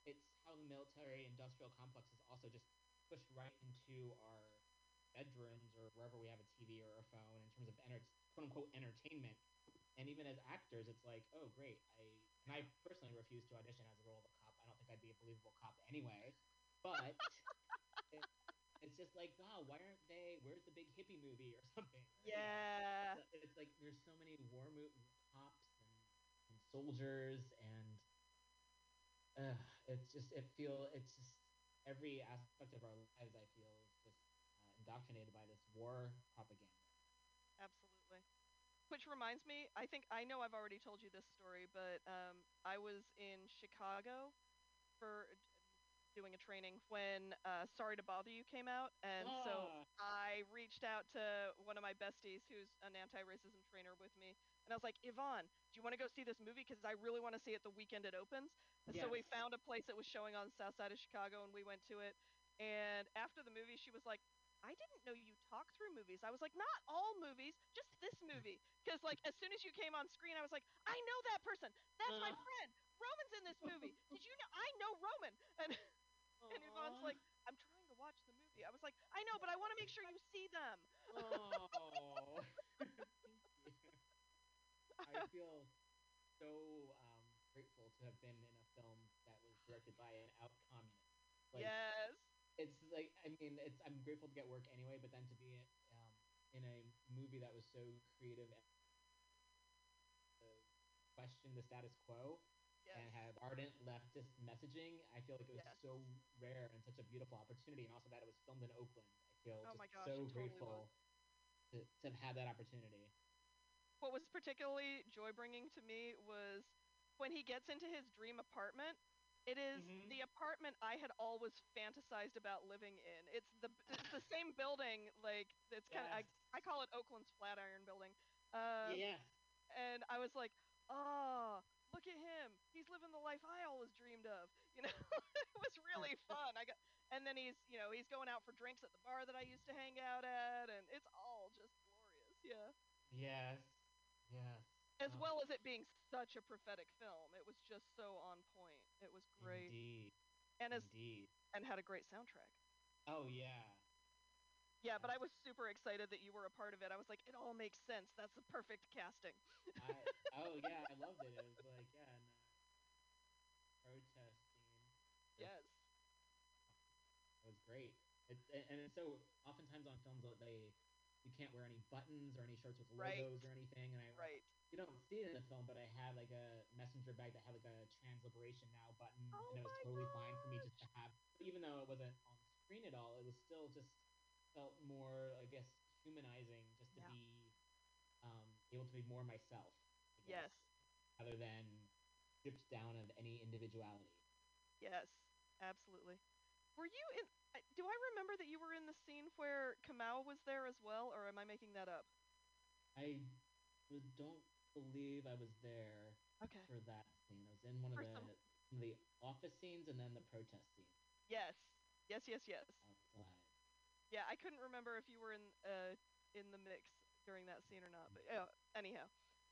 it's how the military industrial complex is also just pushed right into our bedrooms or wherever we have a TV or a phone in terms of enter- quote unquote entertainment. And even as actors, it's like, oh great, I and I personally refuse to audition as a role of a cop. I don't think I'd be a believable cop anyway. But (laughs) it, it's just like, wow, why aren't they? Where's the big hippie movie or (laughs) something? Yeah. it's, it's like there's so many war mo- cops and, and soldiers and uh, it's just it feel it's just every aspect of our lives I feel is just uh, indoctrinated by this war propaganda. Absolutely. Which reminds me, I think I know I've already told you this story, but um, I was in Chicago for doing a training when uh, Sorry to Bother You came out, and so Ah. I reached out to one of my besties who's an anti-racism trainer with me, and I was like, Yvonne, do you want to go see this movie? Because I really want to see it the weekend it opens. And So we found a place that was showing on the south side of Chicago, and we went to it. And after the movie, she was like, I didn't know you talk through movies. I was like, not all movies, just this (laughs) movie. Because like as soon as you came on screen, I was like, I know that person. That's my Uh. friend. Roman's in this movie. (laughs) Did you know? I know Roman. (laughs) And and Yvonne's like, I'm trying to watch the movie. I was like, I know, but I want to make sure you see them. Oh. I feel so um, grateful to have been in a film that was directed by an out communist. Like, yes. It's like I mean, it's I'm grateful to get work anyway, but then to be um, in a movie that was so creative and uh, question the status quo Yes. and have ardent leftist messaging, I feel like it was Yes. so rare and such a beautiful opportunity, and also that it was filmed in Oakland. I feel Oh just my gosh, so it totally grateful to, to have had that opportunity. what was particularly joy bringing to me was when he gets into his dream apartment. It is Mhm. the apartment I had always fantasized about living in. It's the it's the (laughs) same building, like it's kind of Yes. I, I call it Oakland's Flatiron Building. Um, yes. and I was like, oh, look at him. He's living the life I always dreamed of. (laughs) You know, it was really (laughs) fun. I got, and then he's, you know, he's going out for drinks at the bar that I used to hang out at, and it's all just glorious. Yeah. Yes. Yes. As Oh, well as it being such a prophetic film, it was just so on point. It was great, Indeed. and as Indeed. and had a great soundtrack. Oh yeah. Yeah, but I was super excited that you were a part of it. I was like, it all makes sense. That's the perfect casting. I, oh yeah, I loved it. It was like yeah, and, uh, protest scene. Yes. It was great. It, and, it's so oftentimes on films they you can't wear any buttons or any shirts with Right. logos or anything. And I Right. you don't see it in the film, but I had like a messenger bag that had like a trans liberation now button, Oh and it was totally fine for me just to have. Even though it wasn't on screen at all, it was still just felt more, I guess, humanizing just to Yeah. be um, able to be more myself. I guess, Yes. Rather than stripped down of any individuality. Yes. Absolutely. Were you in? I- Do I remember that you were in the scene where Kamau was there as well, or am I making that up? I was, don't believe I was there Okay. for that scene. I was in one of For the some- some of the office scenes and then the protest scene Yes. Yes. Yes. Yes. outside. Yeah, I couldn't remember if you were in uh in the mix during that scene or not. But uh, anyhow,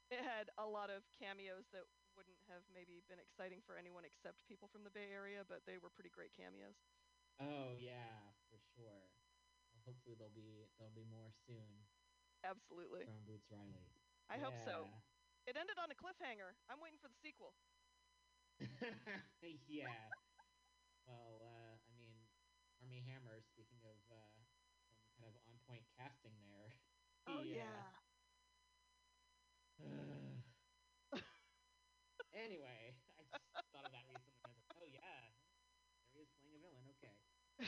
it had a lot of cameos that wouldn't have maybe been exciting for anyone except people from the Bay Area, but they were pretty great cameos. Oh yeah, for sure. Well, hopefully there'll be there'll be more soon Absolutely. from Boots Riley. I hope so. It ended on a cliffhanger. I'm waiting for the sequel. (laughs) yeah. Well, uh, I mean, Armie Hammer. Speaking of uh, some kind of on point casting there. Oh he, (laughs) uh, yeah. (sighs) anyway, I just thought of that recently. I was like, oh yeah, there he is playing a villain. Okay. (laughs)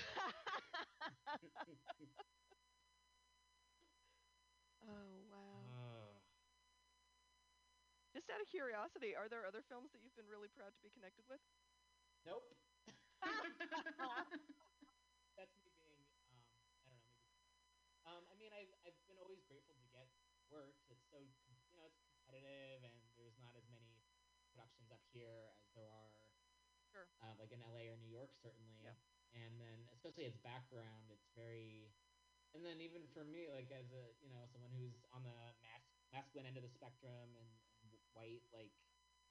oh wow. Oh. (sighs) Just out of curiosity, are there other films that you've been really proud to be connected with? Nope. (laughs) That's me being, um, I don't know, maybe. Um, I mean, I've I've been always grateful to get work. It's so you know it's competitive, and there's not as many productions up here as there are, Sure. uh, like in LA or New York, certainly. Yeah. And then especially its background, it's very. And then even for me, like as a you know someone who's on the mas- masculine end of the spectrum and, and white, like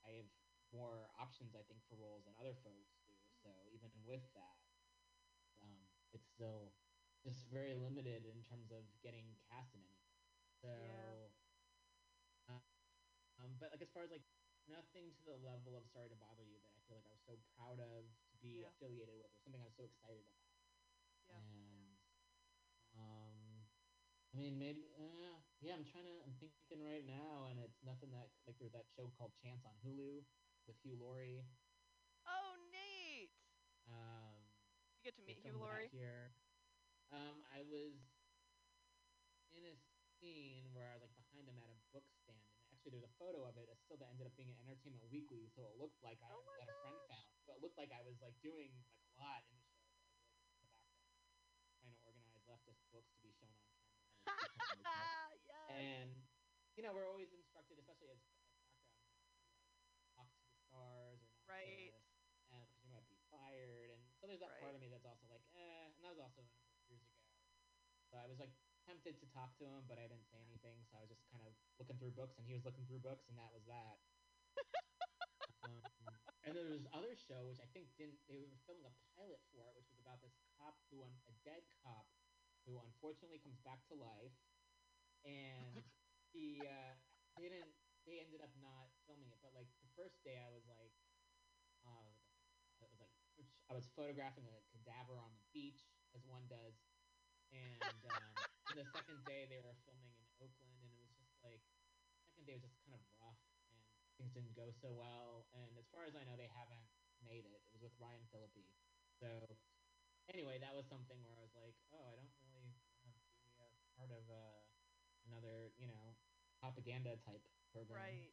I have more options, I think, for roles than other folks do. So even with that, um, it's still just very limited in terms of getting cast in anything. So, uh, um, but like as far as like nothing to the level of Sorry to Bother You that I feel like I was so proud of be Yeah. affiliated with, or something I'm so excited about. Yeah. And um, I mean, maybe uh, yeah. I'm trying to. I'm thinking right now, and it's nothing that like there's that show called Chance on Hulu with Hugh Laurie. Oh, neat. Um, You get to meet Hugh Laurie. here. Um, I was in a scene where I was like behind him at a book and there's a photo of it. It still that ended up being at Entertainment Weekly, so it looked like I Oh that a friend found. So it looked like I was like doing like a lot in the show, but I was like in the background trying to organize leftist books to be shown on camera. and it's just something like that. yes. And you know, we're always instructed, especially as, as background, to like talk to the stars or not Right. to, uh, because you might be fired. And so there's that part of me that's also like, eh. And that was also a number of years ago. So I was like tempted to talk to him, but I didn't say anything. So I was just kind of looking through books, and he was looking through books, and that was that. um, and then there was other show which I think didn't. They were filming a pilot for it, which was about this cop who, un, a dead cop, who unfortunately comes back to life, and (laughs) he uh, didn't. They ended up not filming it, but like the first day, I was like, uh, it was like I was photographing a cadaver on the beach, as one does, and um, the second day they were filming in Oakland, and it was just like second day was just kind of rough, and things didn't go so well. And as far as I know, they haven't made it. It was with Ryan Phillippe. So anyway, that was something where I was like, oh, I don't really want to be a part of uh, another, you know, propaganda type program. Right.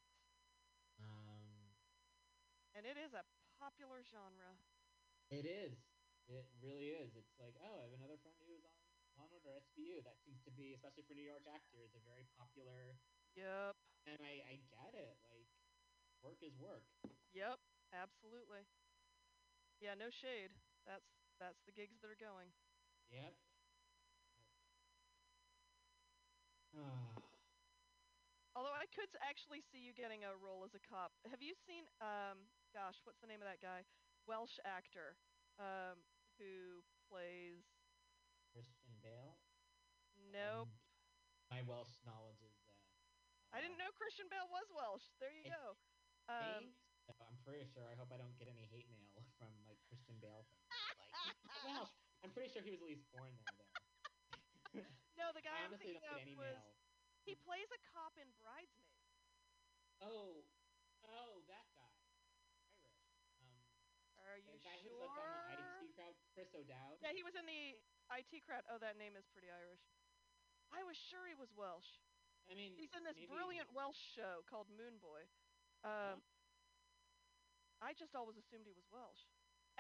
Um, And it is a popular genre. it is. It really is. It's like, oh, I have another friend who's on on it or SVU. That seems to be, especially for New York actors, a very popular. Yep. And I, I get it. Like, work is work. Yep. Absolutely. Yeah, no shade. That's that's the gigs that are going. Yep. (sighs) Although I could actually see you getting a role as a cop. Have you seen um gosh, what's the name of that guy? Welsh actor um who plays Christian Bale. Nope. Um, my Welsh knowledge is. Uh, I didn't uh, know Christian Bale was Welsh. There you go. Um, so I'm pretty sure. I hope I don't get any hate mail (laughs) from like Christian Bale fans. Like, (laughs) Welsh. I'm pretty sure he was at least born there, though. (laughs) no, the guy I I'm honestly thinking of was mail. he plays a cop in Bridesmaids. Oh, oh, that guy, Irish. Um, Are you the guy sure? who's like on the IT crowd, Chris O'Dowd. Yeah, he was in the IT crowd. Oh, that name is pretty Irish. I was sure he was Welsh. I mean, He's in this brilliant Welsh show called Moone Boy. Um, I just always assumed he was Welsh.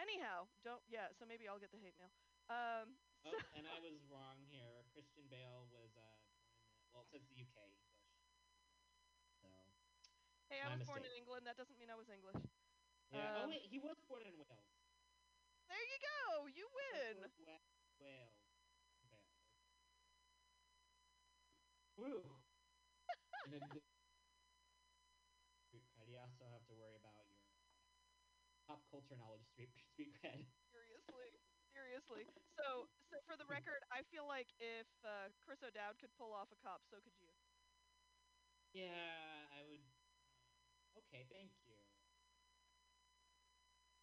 Anyhow, don't yeah. So maybe I'll get the hate mail. Um, Oh, so, and I was wrong here. Christian Bale was uh, well, it says the UK English. So hey, I was born in. England. That doesn't mean I was English. yeah. Um, oh wait, he was born in Wales. There you go. You win. Wales. Bale. Woo. (laughs) and then street cred. You also have to worry about your pop culture knowledge, street street cred. Seriously, seriously. So, so for the record, I feel like if uh, Chris O'Dowd could pull off a cop, so could you. Yeah, I would. Okay, thank you.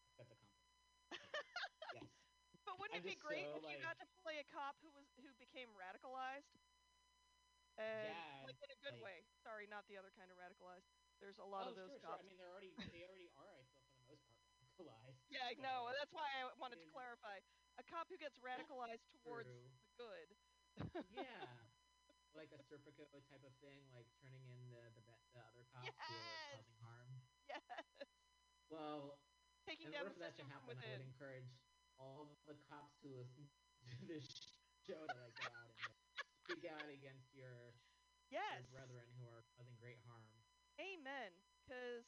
Accept the compliment. yes. But wouldn't I'm it be great so, if you got to play a cop who was who became radicalized? And Yeah, like in a good like- way. Sorry, not the other kind of radicalized. There's a lot oh, of those sure, sure. I mean, they're already they already are. I feel for the most part radicalized. yeah, I know. so- That's why I wanted to clarify. A cop who gets radicalized towards true. the good. yeah, (laughs) like a Serpico type of thing, like turning in the the, be- the other cops who are causing harm. yes. Well, Taking in down order for that to happen, I would encourage all the cops who listen (laughs) to this show to like go out and like, speak out against your, Yes. your brethren who are causing great harm. Amen. Because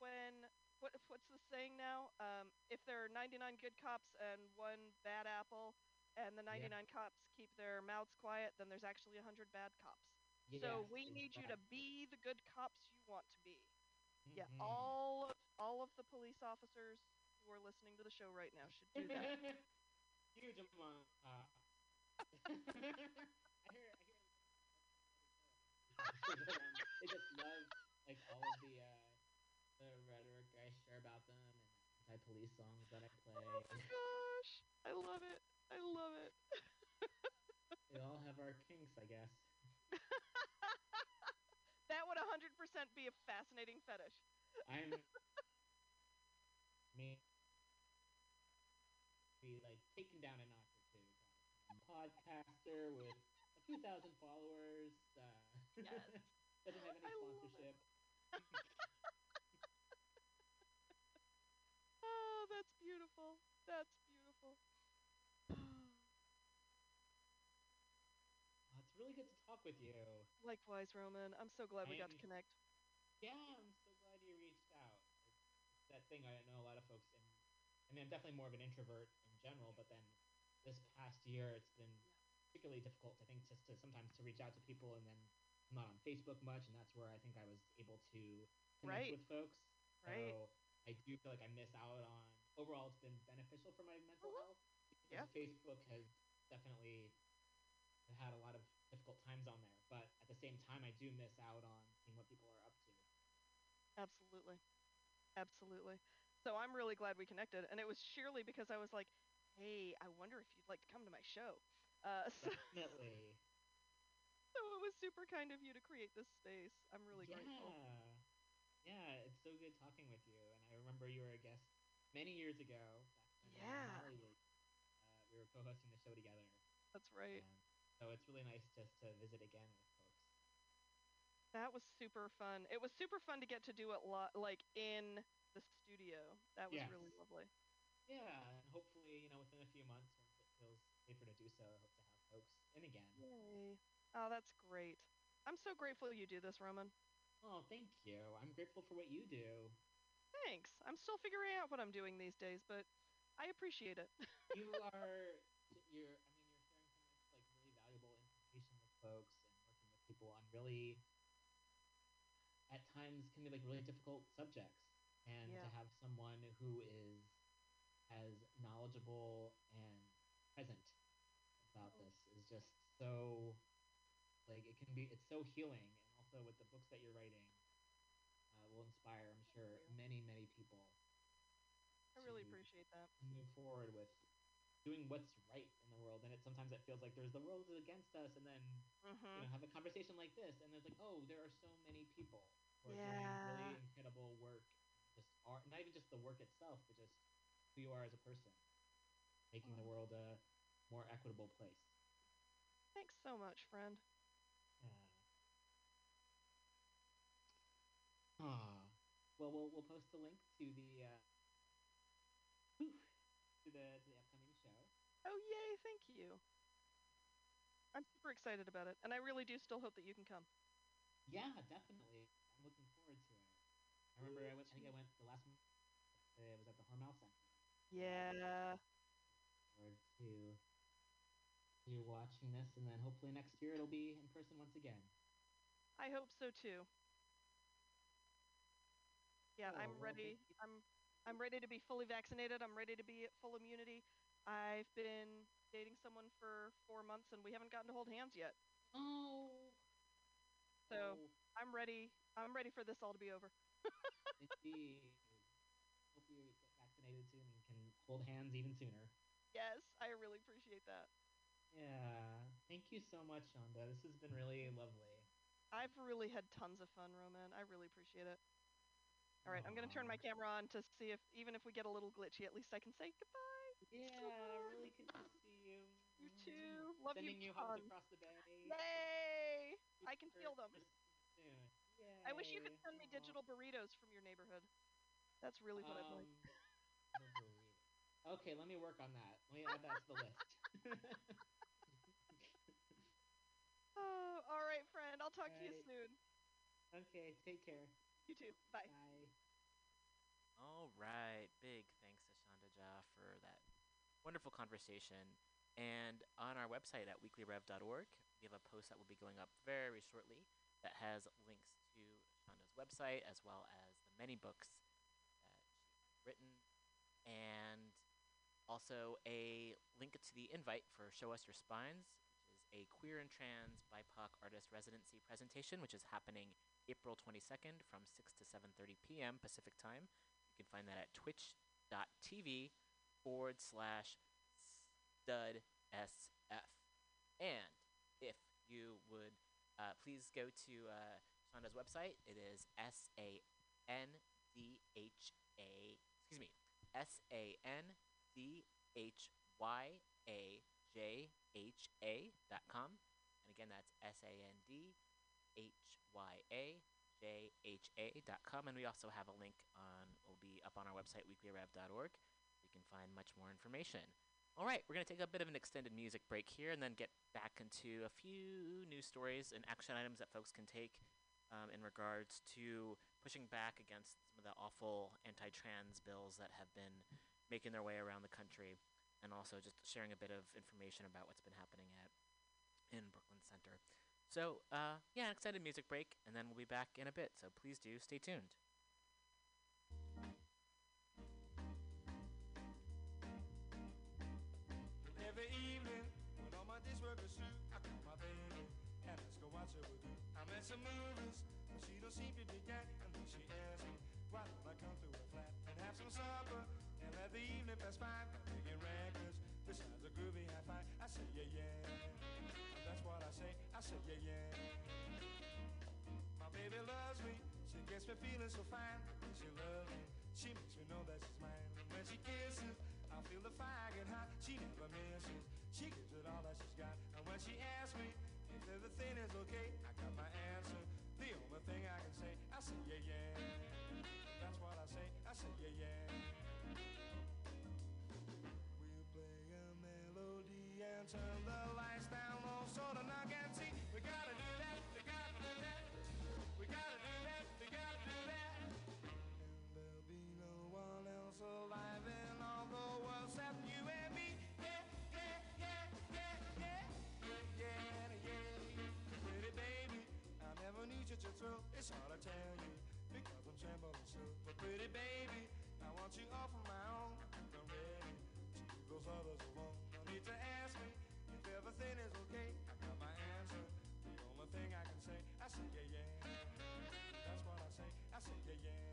when what what's the saying now? Um, if there are 99 good cops and one bad apple, and the 99 cops keep their mouths quiet, then there's actually 100 bad cops. so Yes, we need you to be the good cops you want to be. Yeah, Mhm. all of, all of the police officers who are listening to the show right now should do that. (laughs) Huge amount. Uh, (laughs) (laughs) I hear. I hear. they just love like all of the uh, the rhetoric I share about them and anti-police songs that I play. oh my gosh, I love it. I love it. We all have our kinks, I guess. that would 100% be a fascinating fetish. I'm me be like taken down a notch or two. Podcaster with a few thousand followers. Uh, (laughs) Yes. doesn't have any I sponsorship. (laughs) Oh, that's beautiful. That's beautiful. Uh, it's really good to talk with you. Likewise, Roman. I'm so glad we got to connect. Yeah, I'm so glad you reached out. It's, it's that thing I know a lot of folks in. I mean, I'm definitely more of an introvert in general, but then this past year, it's been particularly difficult. I think just to sometimes to reach out to people, and then I'm not on Facebook much, and that's where I think I was able to connect Right. with folks. Right. So I do feel like I miss out on. Overall, it's been beneficial for my mental Mhm. health. Yeah. Facebook has definitely had a lot of difficult times on there, but at the same time, I do miss out on seeing what people are up to. Absolutely. Absolutely. So I'm really glad we connected. And it was sheerly because I was like, hey, I wonder if you'd like to come to my show. Uh, (laughs) so, Definitely. (laughs) so it was super kind of you to create this space. I'm really yeah. grateful. Yeah, it's so good talking with you. And I remember you were a guest many years ago. Uh, Yeah. Molly was, uh, we were co-hosting the show together. That's right. And so it's really nice just to visit again with folks. That was super fun. It was super fun to get to do it lo- like in the studio. That was Yes. really lovely. Yeah, and hopefully, you know, within a few months, once it feels safer to do so, I hope to have folks in again. Yay. Oh, that's great. I'm so grateful you do this, Roman. Oh, thank you. I'm grateful for what you do. Thanks. I'm still figuring out what I'm doing these days, but I appreciate it. (laughs) you are you're I mean you're sharing so much like really valuable information with folks and working with people on really at times can be like really difficult subjects and Yeah. to have someone who is as knowledgeable and present about Oh. this is just so like it can be it's so healing and also with the books that you're writing uh, will inspire i'm sure many many people I really appreciate that. move forward with doing what's right in the world and it sometimes it feels like there's the world is against us and then Mm-hmm. you know have a conversation like this and there's like oh there are so many people who are Yeah. doing really incredible work just art not even just the work itself but just who you are as a person making the world a more equitable place Thanks so much, friend. yeah. Ah. Well, we'll we'll post a link to the uh, whew, to the to the upcoming show. Oh, yay, thank you. I'm super excited about it, and I really do still hope that you can come. Yeah, definitely. I'm looking forward to it. I remember I went. I think I went the last month. uh, It was at the Hormel Center. Yeah. Forward to you watching this, and then hopefully next year it'll be in person once again. I hope so too. Yeah, Oh, I'm well, ready. I'm I'm ready to be fully vaccinated. I'm ready to be at full immunity. I've been dating someone for four months and we haven't gotten to hold hands yet. Oh. So oh, I'm ready. I'm ready for this all to be over. (laughs) indeed. Hope you get vaccinated soon and can hold hands even sooner. Yes, I really appreciate that. Yeah. Thank you so much, Sandhya. This has been really lovely. I've really had tons of fun, Roman. I really appreciate it. All right, I'm gonna turn my camera on to see if even if we get a little glitchy, at least I can say goodbye. Yeah, really good to see you. You mm, too. Mm, mm. Love Sending you. you hugs across the bay. Yay! I can feel them. I wish you could send me digital burritos from your neighborhood. That's really what I'd like. Um, (laughs) The burrito. Okay, let me work on that. Let me add that to the list. (laughs) (laughs) Oh, all right, friend. I'll talk to you soon. okay, take care. You too. Bye. Bye. All right. Big thanks to Sandhya Jha for that wonderful conversation. And on our website at weeklyrev.org, we have a post that will be going up very shortly that has links to Sandhya's website as well as the many books that she's written and also a link to the invite for Show Us Your Spines, which is a queer and trans BIPOC artist residency presentation, which is happening April 22nd from 6 to 7.30 p.m. Pacific Time. You can find that at twitch.tv forward slash stud SF. And if you would uh, please go to uh, Sandhya's website, it is S A N D H A, excuse me, S A N D H Y A J H A dot com. And again, that's S A N D H Y A J H A dot com. And we also have a link on, will be up on our website, weeklyrev.org, so you can find much more information. All right, we're going to take a bit of an extended music break here and then get back into a few news stories and action items that folks can take um, in regards to pushing back against some of the awful anti trans bills that have been making their way around the country and also just sharing a bit of information about what's been happening at in Brooklyn Center. So, uh, yeah, an extended music break, and then we'll be back in a bit. So please do stay tuned. Every evening, when all my dishworkers suit, I call my baby and ask her what she would do. I'm some but she don't seem to dig that. And then she me, why don't I come to flat and have some supper let the evening by? I'm making records, besides a groovy high five. I say, yeah, yeah. That's what I say, I say, yeah, yeah. My baby loves me, she gets me feeling so fine. When she loves me, she makes me know that she's mine. When she kisses, I feel the fire get hot. She never misses, she gives it all that she's got. And when she asks me if everything is okay, I got my answer. get you through, it's hard to tell you, because I'm trembling so. But pretty baby, I want you all for my own, I'm ready to leave those others alone. No need to ask me if everything is okay, I got my answer. The only thing I can say, I say yeah yeah, that's what I say, I say yeah yeah.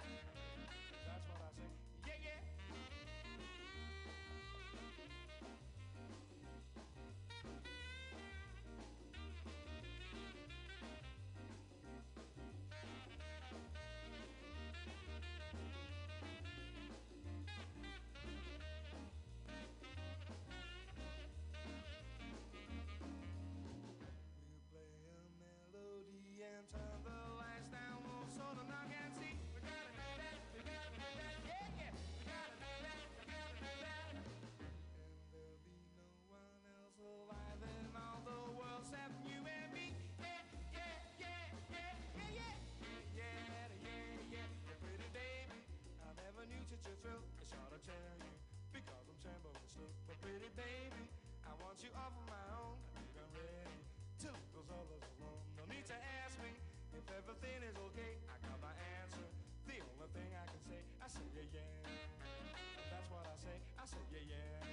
A thrill. It's hard to tell you because I'm trembling still. But pretty baby, I want you all for my own. I think I'm ready to those others alone. No need to ask me if everything is okay. I got my answer. The only thing I can say, I say yeah yeah. That's what I say. I say yeah yeah.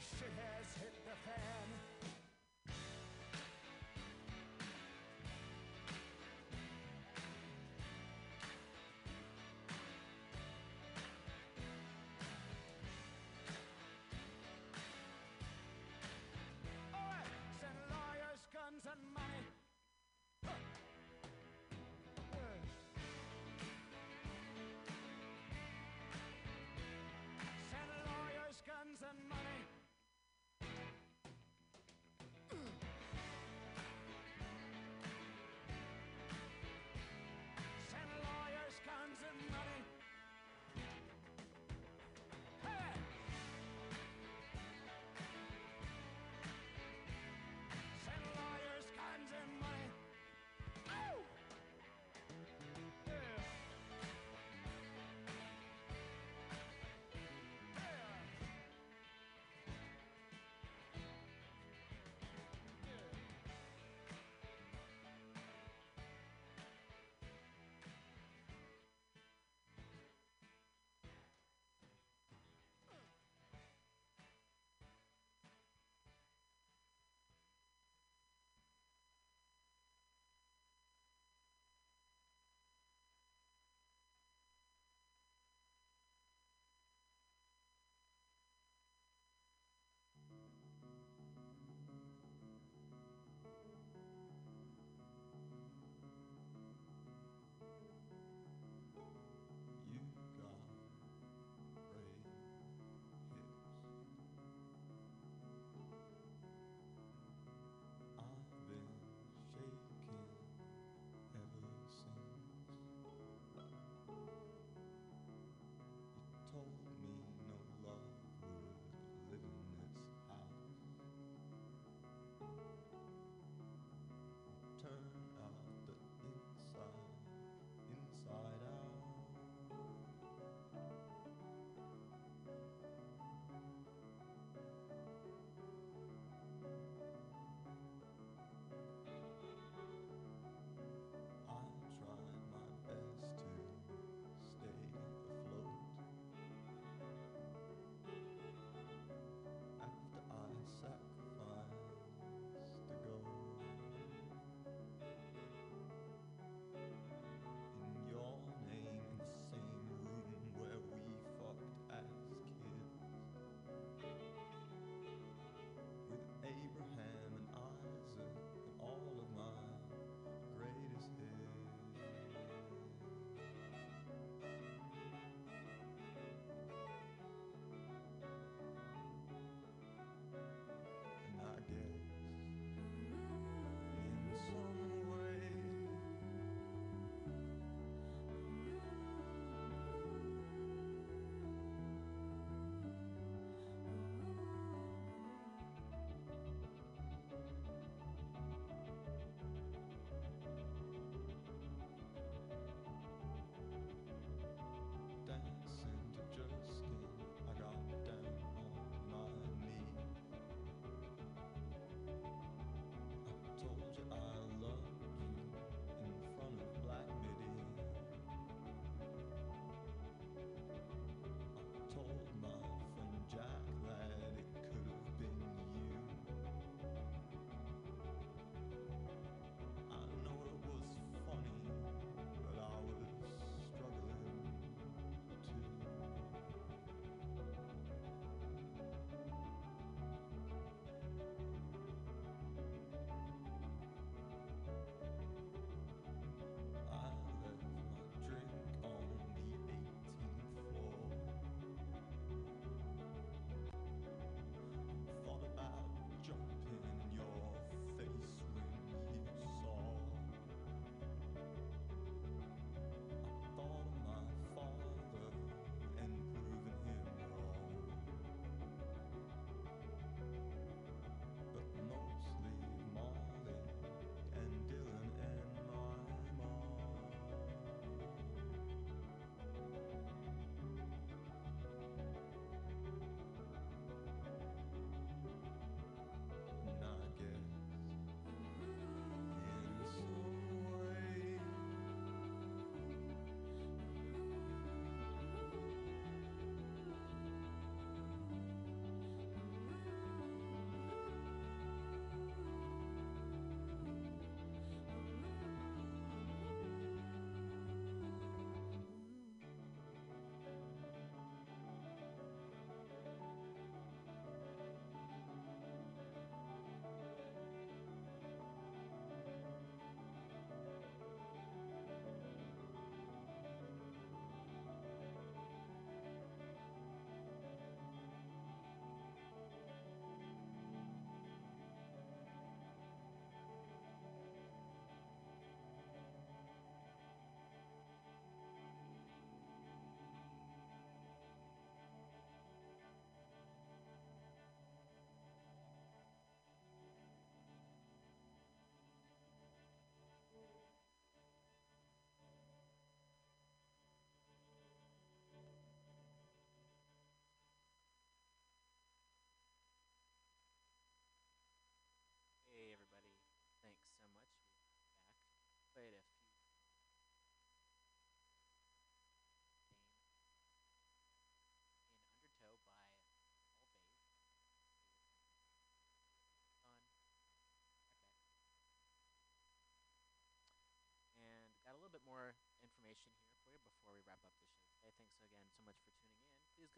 shithead.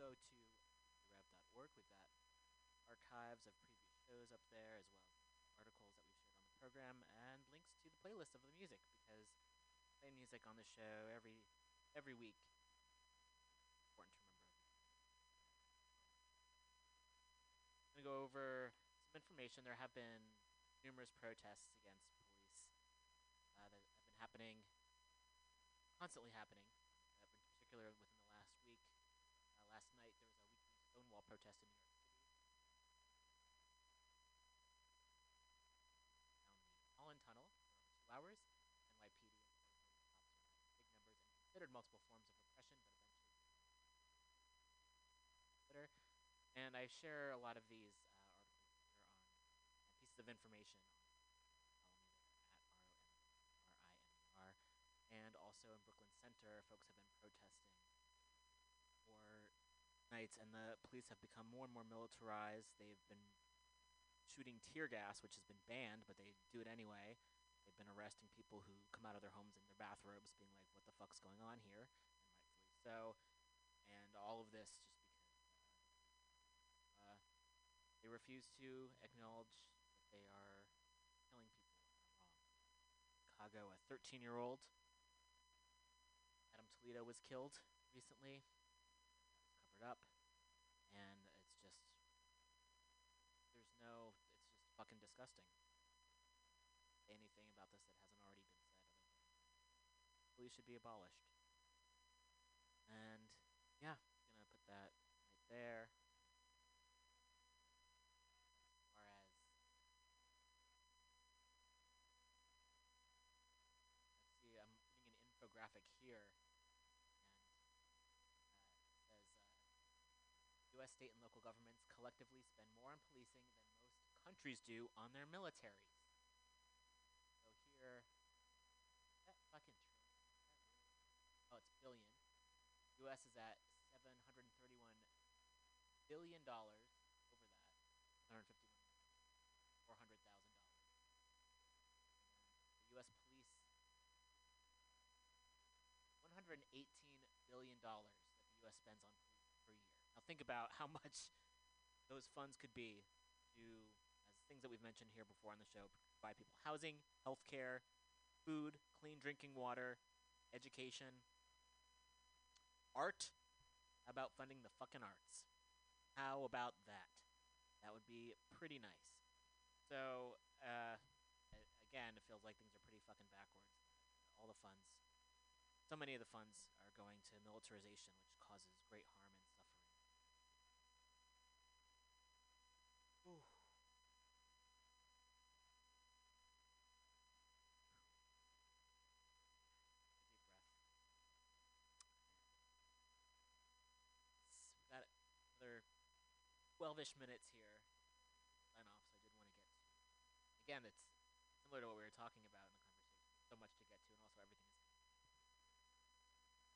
Go to rev.org. We've got archives of previous shows up there, as well as articles that we've shared on the program, and links to the playlist of the music because playing music on the show every every week. Important to remember. I'm gonna go over some information. There have been numerous protests against police uh, that have been happening, constantly happening, uh, in particular within the last week. Uh, last night there was a weekly Stonewall protest in New York City. Down the Holland Tunnel for over two hours. NYPD and big numbers and considered multiple forms of repression, but eventually Twitter. And I share a lot of these uh, articles on and pieces of information on follow me there at R-O-M-R-I-M-E-R. And also in Brooklyn Center, folks have been protesting for nights, and the police have become more and more militarized. They've been shooting tear gas, which has been banned, but they do it anyway. They've been arresting people who come out of their homes in their bathrobes, being like, "What the fuck's going on here?" And so. And all of this just because uh, they refuse to acknowledge that they are killing people. Chicago, a 13-year-old, Adam Toledo was killed recently. Covered up, and it's just there's no. It's just fucking disgusting. Anything about this that hasn't already been said, police should be abolished. And yeah, gonna put that right there. As far as let's see, I'm putting an infographic here, and uh, it says uh, U.S. state and local governments collectively spend more on policing than most countries do on their militaries. So here, that fucking? Oh, it's billion. U.S. is at 731 billion dollars over that, 151 400 thousand dollars. The U.S. police 118 billion dollars that the U.S. spends on police think about how (laughs) much those funds could be to, as things that we've mentioned here before on the show, provide people housing, health care, food, clean drinking water, education, art. How about funding the fucking arts? How about that? That would be pretty nice. So, uh, again, it feels like things are pretty fucking backwards. All the funds, so many of the funds are going to militarization, which causes great harm and suffering. Ooh. Deep breath. S- We've got another 12-ish minutes here. Sign so I did want to get to. Again, it's similar to what we were talking about in the conversation. So much to get to, and also everything is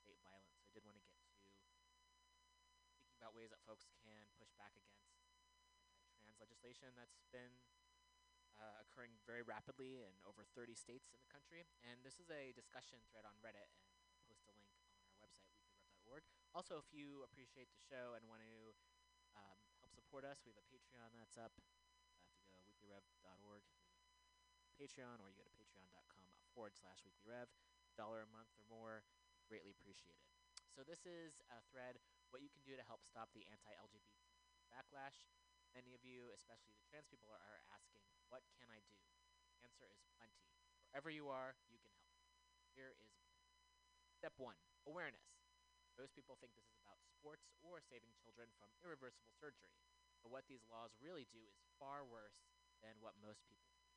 state violence. So I did want to get to speaking about ways that folks can push back against anti-trans legislation that's been uh, occurring very rapidly in over 30 states in the country. And this is a discussion thread on Reddit, and I'll post a link on our website, weeklyrev.org. Also, if you appreciate the show and want to um, support us, we have a Patreon that's up. Uh, if you go to weeklyrev.org, Patreon, or you go to patreon.com forward slash weeklyrev, dollar a month or more, greatly appreciated. So this is a thread, what you can do to help stop the anti-LGBT backlash. Many of you, especially the trans people, are, are asking, what can I do? Answer is plenty. Wherever you are, you can help. Here is step one, awareness. Most people think this is about sports or saving children from irreversible surgery. But what these laws really do is far worse than what most people think.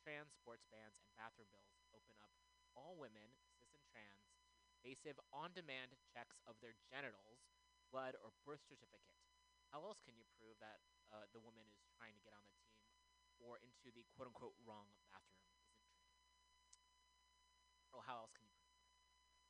Trans sports bans and bathroom bills open up all women, cis and trans, to invasive on demand checks of their genitals, blood, or birth certificate. How else can you prove that uh, the woman is trying to get on the team or into the quote unquote wrong bathroom isn't? Or how else can you?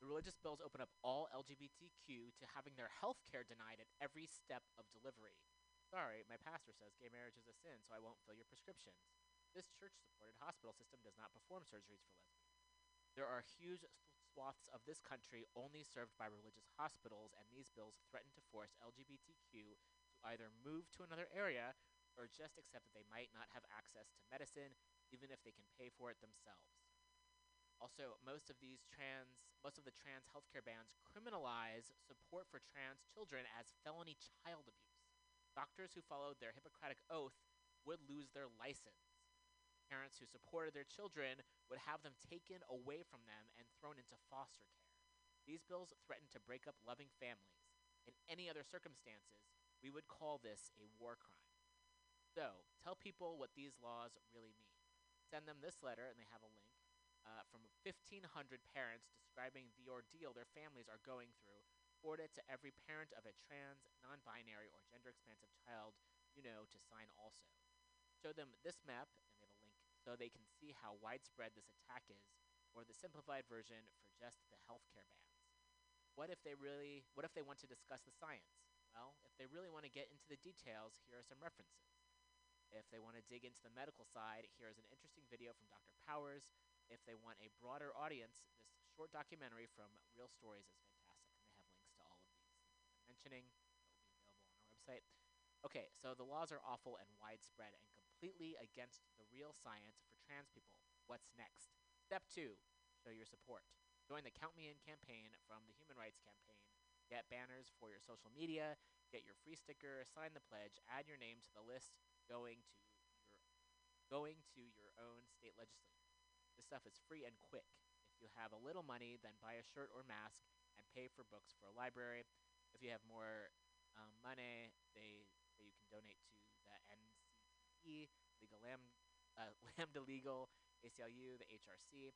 Religious bills open up all LGBTQ to having their health care denied at every step of delivery. Sorry, my pastor says gay marriage is a sin, so I won't fill your prescriptions. This church supported hospital system does not perform surgeries for lesbians. There are huge swaths of this country only served by religious hospitals, and these bills threaten to force LGBTQ to either move to another area or just accept that they might not have access to medicine, even if they can pay for it themselves. Also, most of these trans, most of the trans healthcare bans criminalize support for trans children as felony child abuse. Doctors who followed their Hippocratic oath would lose their license. Parents who supported their children would have them taken away from them and thrown into foster care. These bills threaten to break up loving families. In any other circumstances, we would call this a war crime. So, tell people what these laws really mean. Send them this letter, and they have a link uh, from 1,500 parents describing the ordeal their families are going through. Forward it to every parent of a trans, non binary, or gender expansive child you know to sign also. Show them this map, and they have a link so they can see how widespread this attack is, or the simplified version for just the healthcare bans. What if they really what if they want to discuss the science? Well, if they really want to get into the details, here are some references. If they want to dig into the medical side, here is an interesting video from Dr. Powers. If they want a broader audience, this short documentary from Real Stories is fantastic, and they have links to all of these I'm mentioning that will be available on our website. Okay, so the laws are awful and widespread and completely against the real science for trans people. What's next? Step two show your support. Join the Count Me In campaign from the Human Rights Campaign. Get banners for your social media, get your free sticker, sign the pledge, add your name to the list going to your going to your own state legislators. This stuff is free and quick. If you have a little money, then buy a shirt or mask and pay for books for a library. If you have more um, money, they say you can donate to the NCTE, Legal uh, (laughs) Lambda Legal, ACLU, the HRC.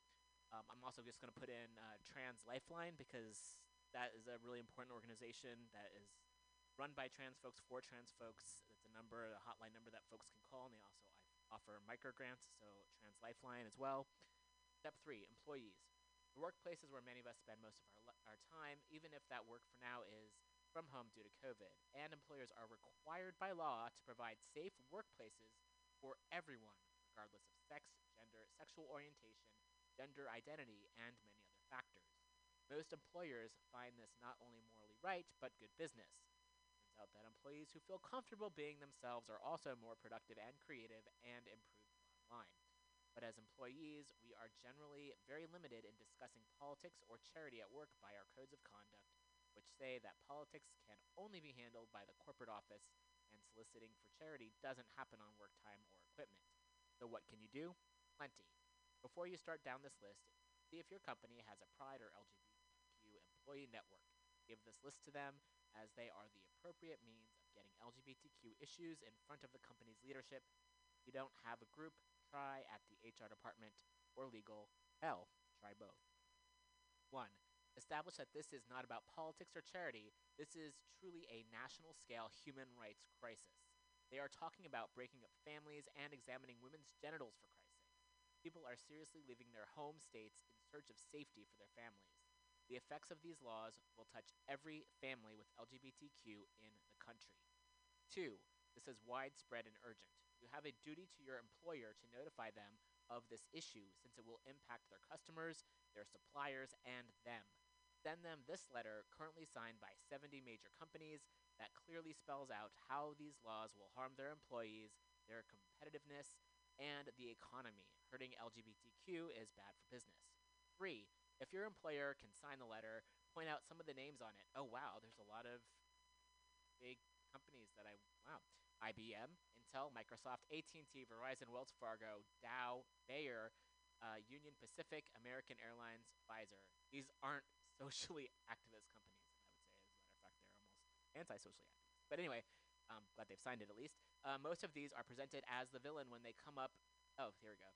Um, I'm also just going to put in uh, Trans Lifeline because that is a really important organization that is run by trans folks for trans folks. It's a number, a hotline number that folks can call, and they also offer micro grants, so Trans Lifeline as well. Step three: employees. The workplace is where many of us spend most of our li- our time, even if that work for now is from home due to COVID. And employers are required by law to provide safe workplaces for everyone, regardless of sex, gender, sexual orientation, gender identity, and many other factors. Most employers find this not only morally right, but good business. Turns out that employees who feel comfortable being themselves are also more productive and creative and improve the bottom line. But as employees, we are generally very limited in discussing politics or charity at work by our codes of conduct, which say that politics can only be handled by the corporate office and soliciting for charity doesn't happen on work time or equipment. So, what can you do? Plenty. Before you start down this list, see if your company has a Pride or LGBTQ employee network. Give this list to them, as they are the appropriate means of getting LGBTQ issues in front of the company's leadership. If you don't have a group, try at the HR department or legal. Hell, try both. 1. Establish that this is not about politics or charity. This is truly a national scale human rights crisis. They are talking about breaking up families and examining women's genitals for Christ's sake. People are seriously leaving their home states in search of safety for their families. The effects of these laws will touch every family with LGBTQ in the country. 2. This is widespread and urgent. You have a duty to your employer to notify them of this issue since it will impact their customers, their suppliers, and them. Send them this letter, currently signed by 70 major companies, that clearly spells out how these laws will harm their employees, their competitiveness, and the economy. Hurting LGBTQ is bad for business. 3. If your employer can sign the letter, point out some of the names on it. Oh, wow, there's a lot of big companies that I wow. IBM, Intel, Microsoft, AT&T, Verizon, Wells Fargo, Dow, Bayer, uh, Union Pacific, American Airlines, Pfizer. These aren't (laughs) socially activist companies. I would say, as a matter of fact, they're almost anti-socially activist. But anyway, um, glad they've signed it at least. Uh, most of these are presented as the villain when they come up. Oh, here we go.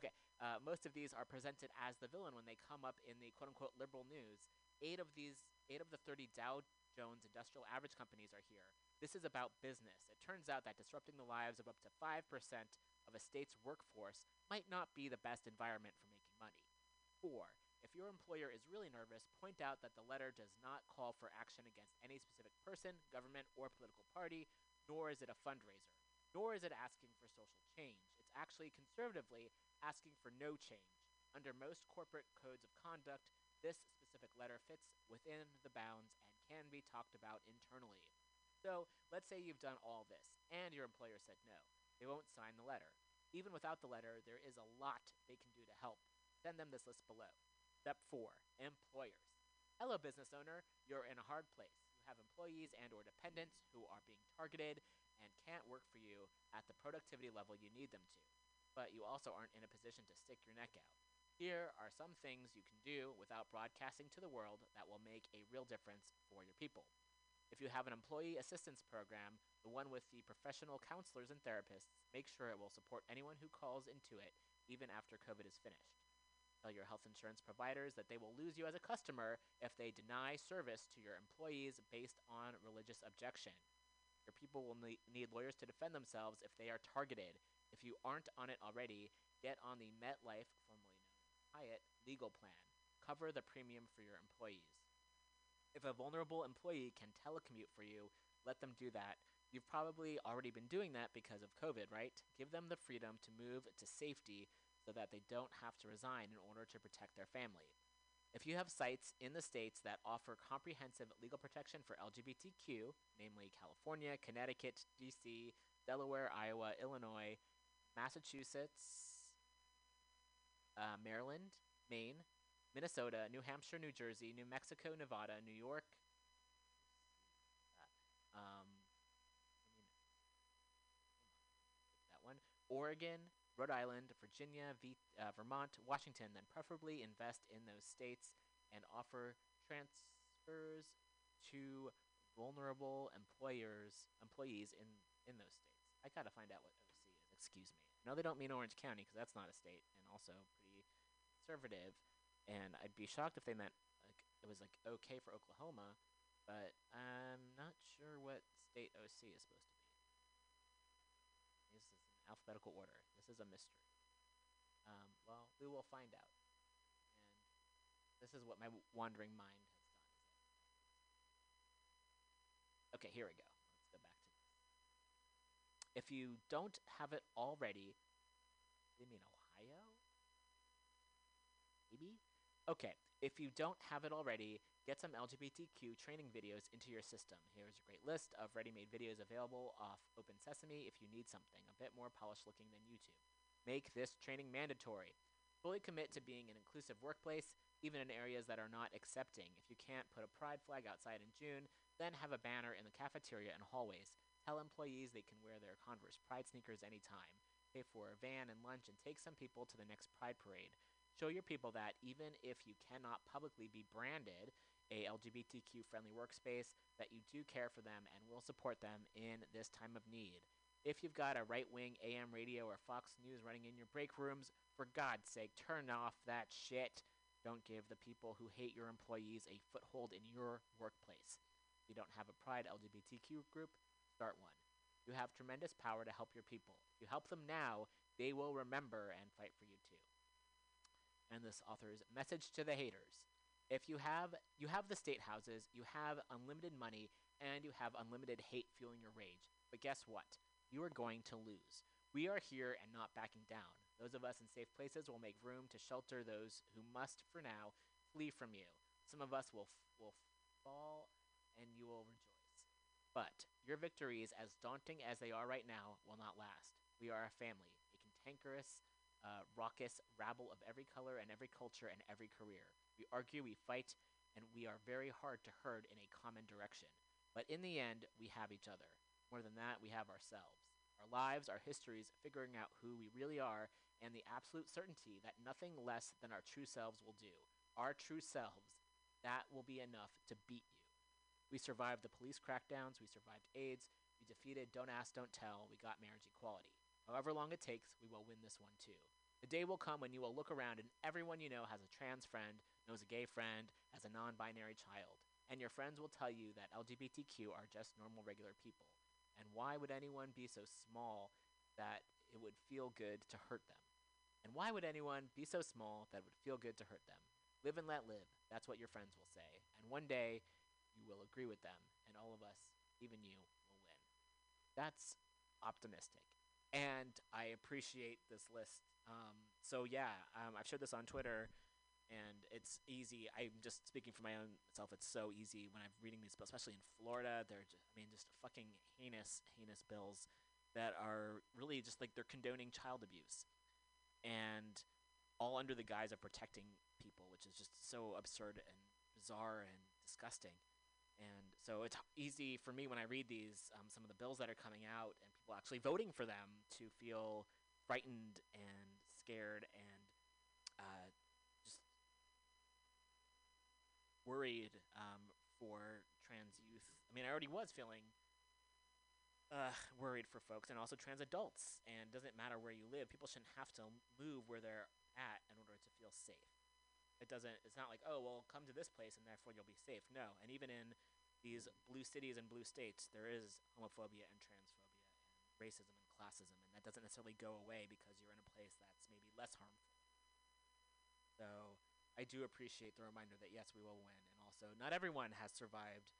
Okay. Uh, most of these are presented as the villain when they come up in the quote-unquote liberal news. Eight of these, eight of the 30 Dow Jones Industrial Average companies are here. This is about business. It turns out that disrupting the lives of up to 5% of a state's workforce might not be the best environment for making money. 4. If your employer is really nervous, point out that the letter does not call for action against any specific person, government, or political party, nor is it a fundraiser, nor is it asking for social change. It's actually conservatively asking for no change. Under most corporate codes of conduct, this specific letter fits within the bounds can be talked about internally. So, let's say you've done all this and your employer said no. They won't sign the letter. Even without the letter, there is a lot they can do to help. Send them this list below. Step 4. Employers. Hello business owner, you're in a hard place. You have employees and or dependents who are being targeted and can't work for you at the productivity level you need them to. But you also aren't in a position to stick your neck out. Here are some things you can do without broadcasting to the world that will make a real difference for your people. If you have an employee assistance program, the one with the professional counselors and therapists, make sure it will support anyone who calls into it even after COVID is finished. Tell your health insurance providers that they will lose you as a customer if they deny service to your employees based on religious objection. Your people will ne- need lawyers to defend themselves if they are targeted. If you aren't on it already, get on the MetLife, Hyatt, legal plan. Cover the premium for your employees. If a vulnerable employee can telecommute for you, let them do that. You've probably already been doing that because of COVID, right? Give them the freedom to move to safety so that they don't have to resign in order to protect their family. If you have sites in the states that offer comprehensive legal protection for LGBTQ, namely California, Connecticut, DC, Delaware, Iowa, Illinois, Massachusetts, uh, Maryland, Maine, Minnesota, New Hampshire, New Jersey, New Mexico, Nevada, New York, uh, um, that one, Oregon, Rhode Island, Virginia, v- uh, Vermont, Washington, then preferably invest in those states and offer transfers to vulnerable employers employees in in those states. I gotta find out what OC is. Excuse me. No, they don't mean Orange County because that's not a state and also conservative. And I'd be shocked if they meant like it was like okay for Oklahoma, but I'm not sure what state OC is supposed to be. This is in alphabetical order. This is a mystery. Um, well, we will find out. And this is what my w- wandering mind has done. Okay, here we go. Let's go back to this. If you don't have it already, you mean Ohio? Maybe? Okay, if you don't have it already, get some LGBTQ training videos into your system. Here's a great list of ready made videos available off Open Sesame if you need something a bit more polished looking than YouTube. Make this training mandatory. Fully commit to being an inclusive workplace, even in areas that are not accepting. If you can't put a pride flag outside in June, then have a banner in the cafeteria and hallways. Tell employees they can wear their Converse Pride sneakers anytime. Pay for a van and lunch and take some people to the next Pride parade. Show your people that even if you cannot publicly be branded a LGBTQ friendly workspace, that you do care for them and will support them in this time of need. If you've got a right wing AM radio or Fox News running in your break rooms, for God's sake, turn off that shit. Don't give the people who hate your employees a foothold in your workplace. If you don't have a Pride LGBTQ group, start one. You have tremendous power to help your people. If you help them now, they will remember and fight for you too. And this author's message to the haters. If you have you have the state houses, you have unlimited money, and you have unlimited hate fueling your rage. But guess what? You are going to lose. We are here and not backing down. Those of us in safe places will make room to shelter those who must, for now, flee from you. Some of us will f- will fall, and you will rejoice. But your victories, as daunting as they are right now, will not last. We are a family, a cantankerous, uh, raucous rabble of every color and every culture and every career. We argue, we fight, and we are very hard to herd in a common direction. But in the end, we have each other. More than that, we have ourselves. Our lives, our histories, figuring out who we really are, and the absolute certainty that nothing less than our true selves will do. Our true selves, that will be enough to beat you. We survived the police crackdowns, we survived AIDS, we defeated Don't Ask, Don't Tell, we got marriage equality. However long it takes, we will win this one too. The day will come when you will look around and everyone you know has a trans friend, knows a gay friend, has a non binary child. And your friends will tell you that LGBTQ are just normal, regular people. And why would anyone be so small that it would feel good to hurt them? And why would anyone be so small that it would feel good to hurt them? Live and let live. That's what your friends will say. And one day, you will agree with them, and all of us, even you, will win. That's optimistic. And I appreciate this list. Um, so yeah, um, I've shared this on Twitter, and it's easy. I'm just speaking for my own self. It's so easy when I'm reading these bills, especially in Florida. They're just, I mean, just fucking heinous, heinous bills that are really just like they're condoning child abuse, and all under the guise of protecting people, which is just so absurd and bizarre and disgusting. And so it's easy for me when I read these, um, some of the bills that are coming out, and people actually voting for them to feel frightened and scared and uh, just worried um, for trans youth. I mean, I already was feeling uh, worried for folks and also trans adults. And doesn't matter where you live, people shouldn't have to move where they're at in order to feel safe. It doesn't, it's not like, oh, well, come to this place and therefore you'll be safe. No. And even in these blue cities and blue states, there is homophobia and transphobia and racism and classism. And that doesn't necessarily go away because you're in a place that's maybe less harmful. So I do appreciate the reminder that yes, we will win. And also, not everyone has survived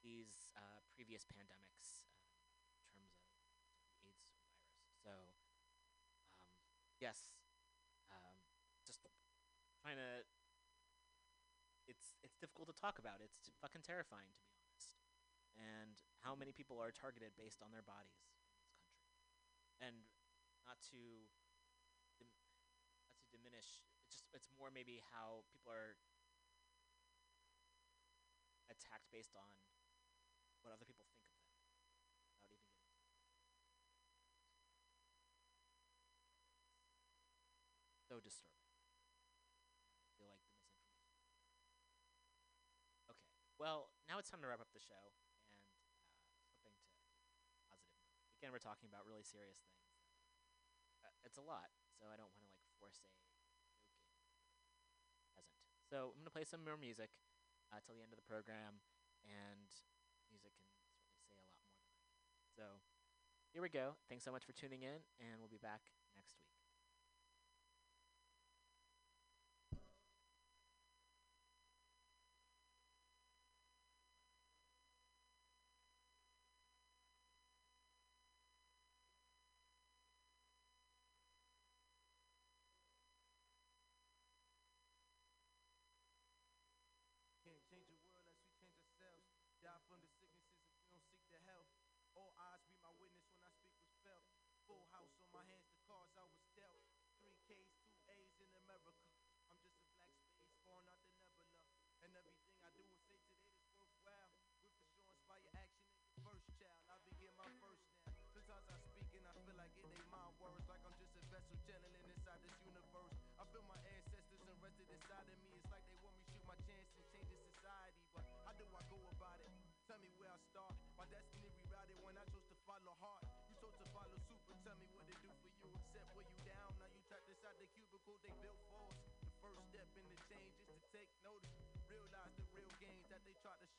these uh, previous pandemics um, in terms of AIDS virus. So, um, yes, um, just trying to. Difficult to talk about. It's fucking terrifying to be honest. And how many people are targeted based on their bodies in this country, and not to dim- not to diminish. It's just it's more maybe how people are attacked based on what other people think of them, so disturbing. I feel like the misinformation. Okay, well now it's time to wrap up the show, and uh, to positive. Again, we're talking about really serious things. Uh, it's a lot, so I don't want to like force a present. So I'm gonna play some more music uh, till the end of the program, and music can certainly say a lot more than I can. So here we go. Thanks so much for tuning in, and we'll be back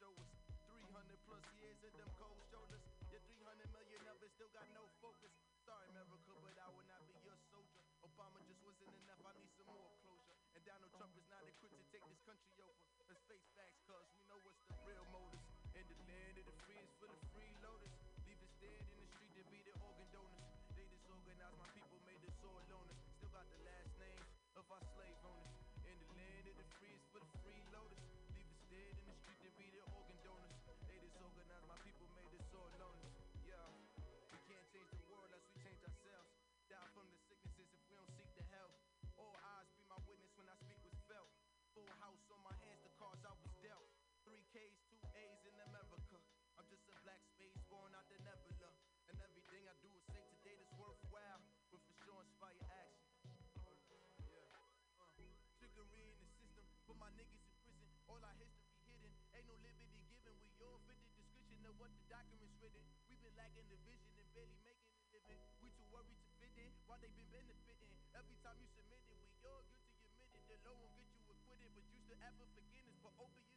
they show us. 300 plus years of them cold shoulders. Your 300 million of still got no focus. Sorry, America, but I will not be your soldier. Obama just wasn't enough. I need some more closure. And Donald Trump is not equipped to take this country K's, two A's in America. I'm just a black space born out the nebula. And everything I do is say today that's worthwhile. Will for sure inspire action. Yeah. Uh, trickery in the system, put my niggas in prison. All our history hidden. Ain't no liberty given. We all fit the description of what the documents written. We've been lacking the vision and barely making a living. We too worried to fit in while they been benefiting. Every time you submit it, we all guilty admitted. The law won't get you acquitted, but you still for forgiveness. For opiates and syringes,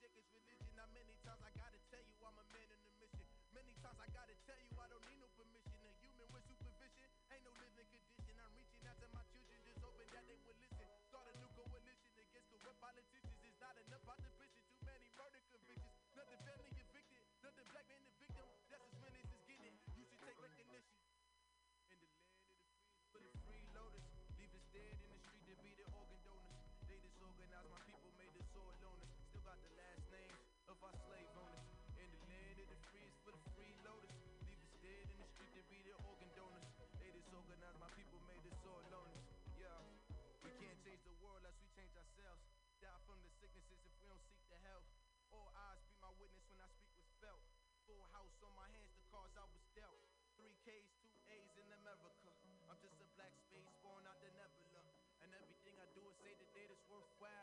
inject his religion. Now many times I gotta tell you I'm a man in a mission. Many times I gotta tell you I don't need house on my hands the cause I was dealt. Three K's, two A's in America. I'm just a black space born out the nebula. And everything I do is say the data's worthwhile.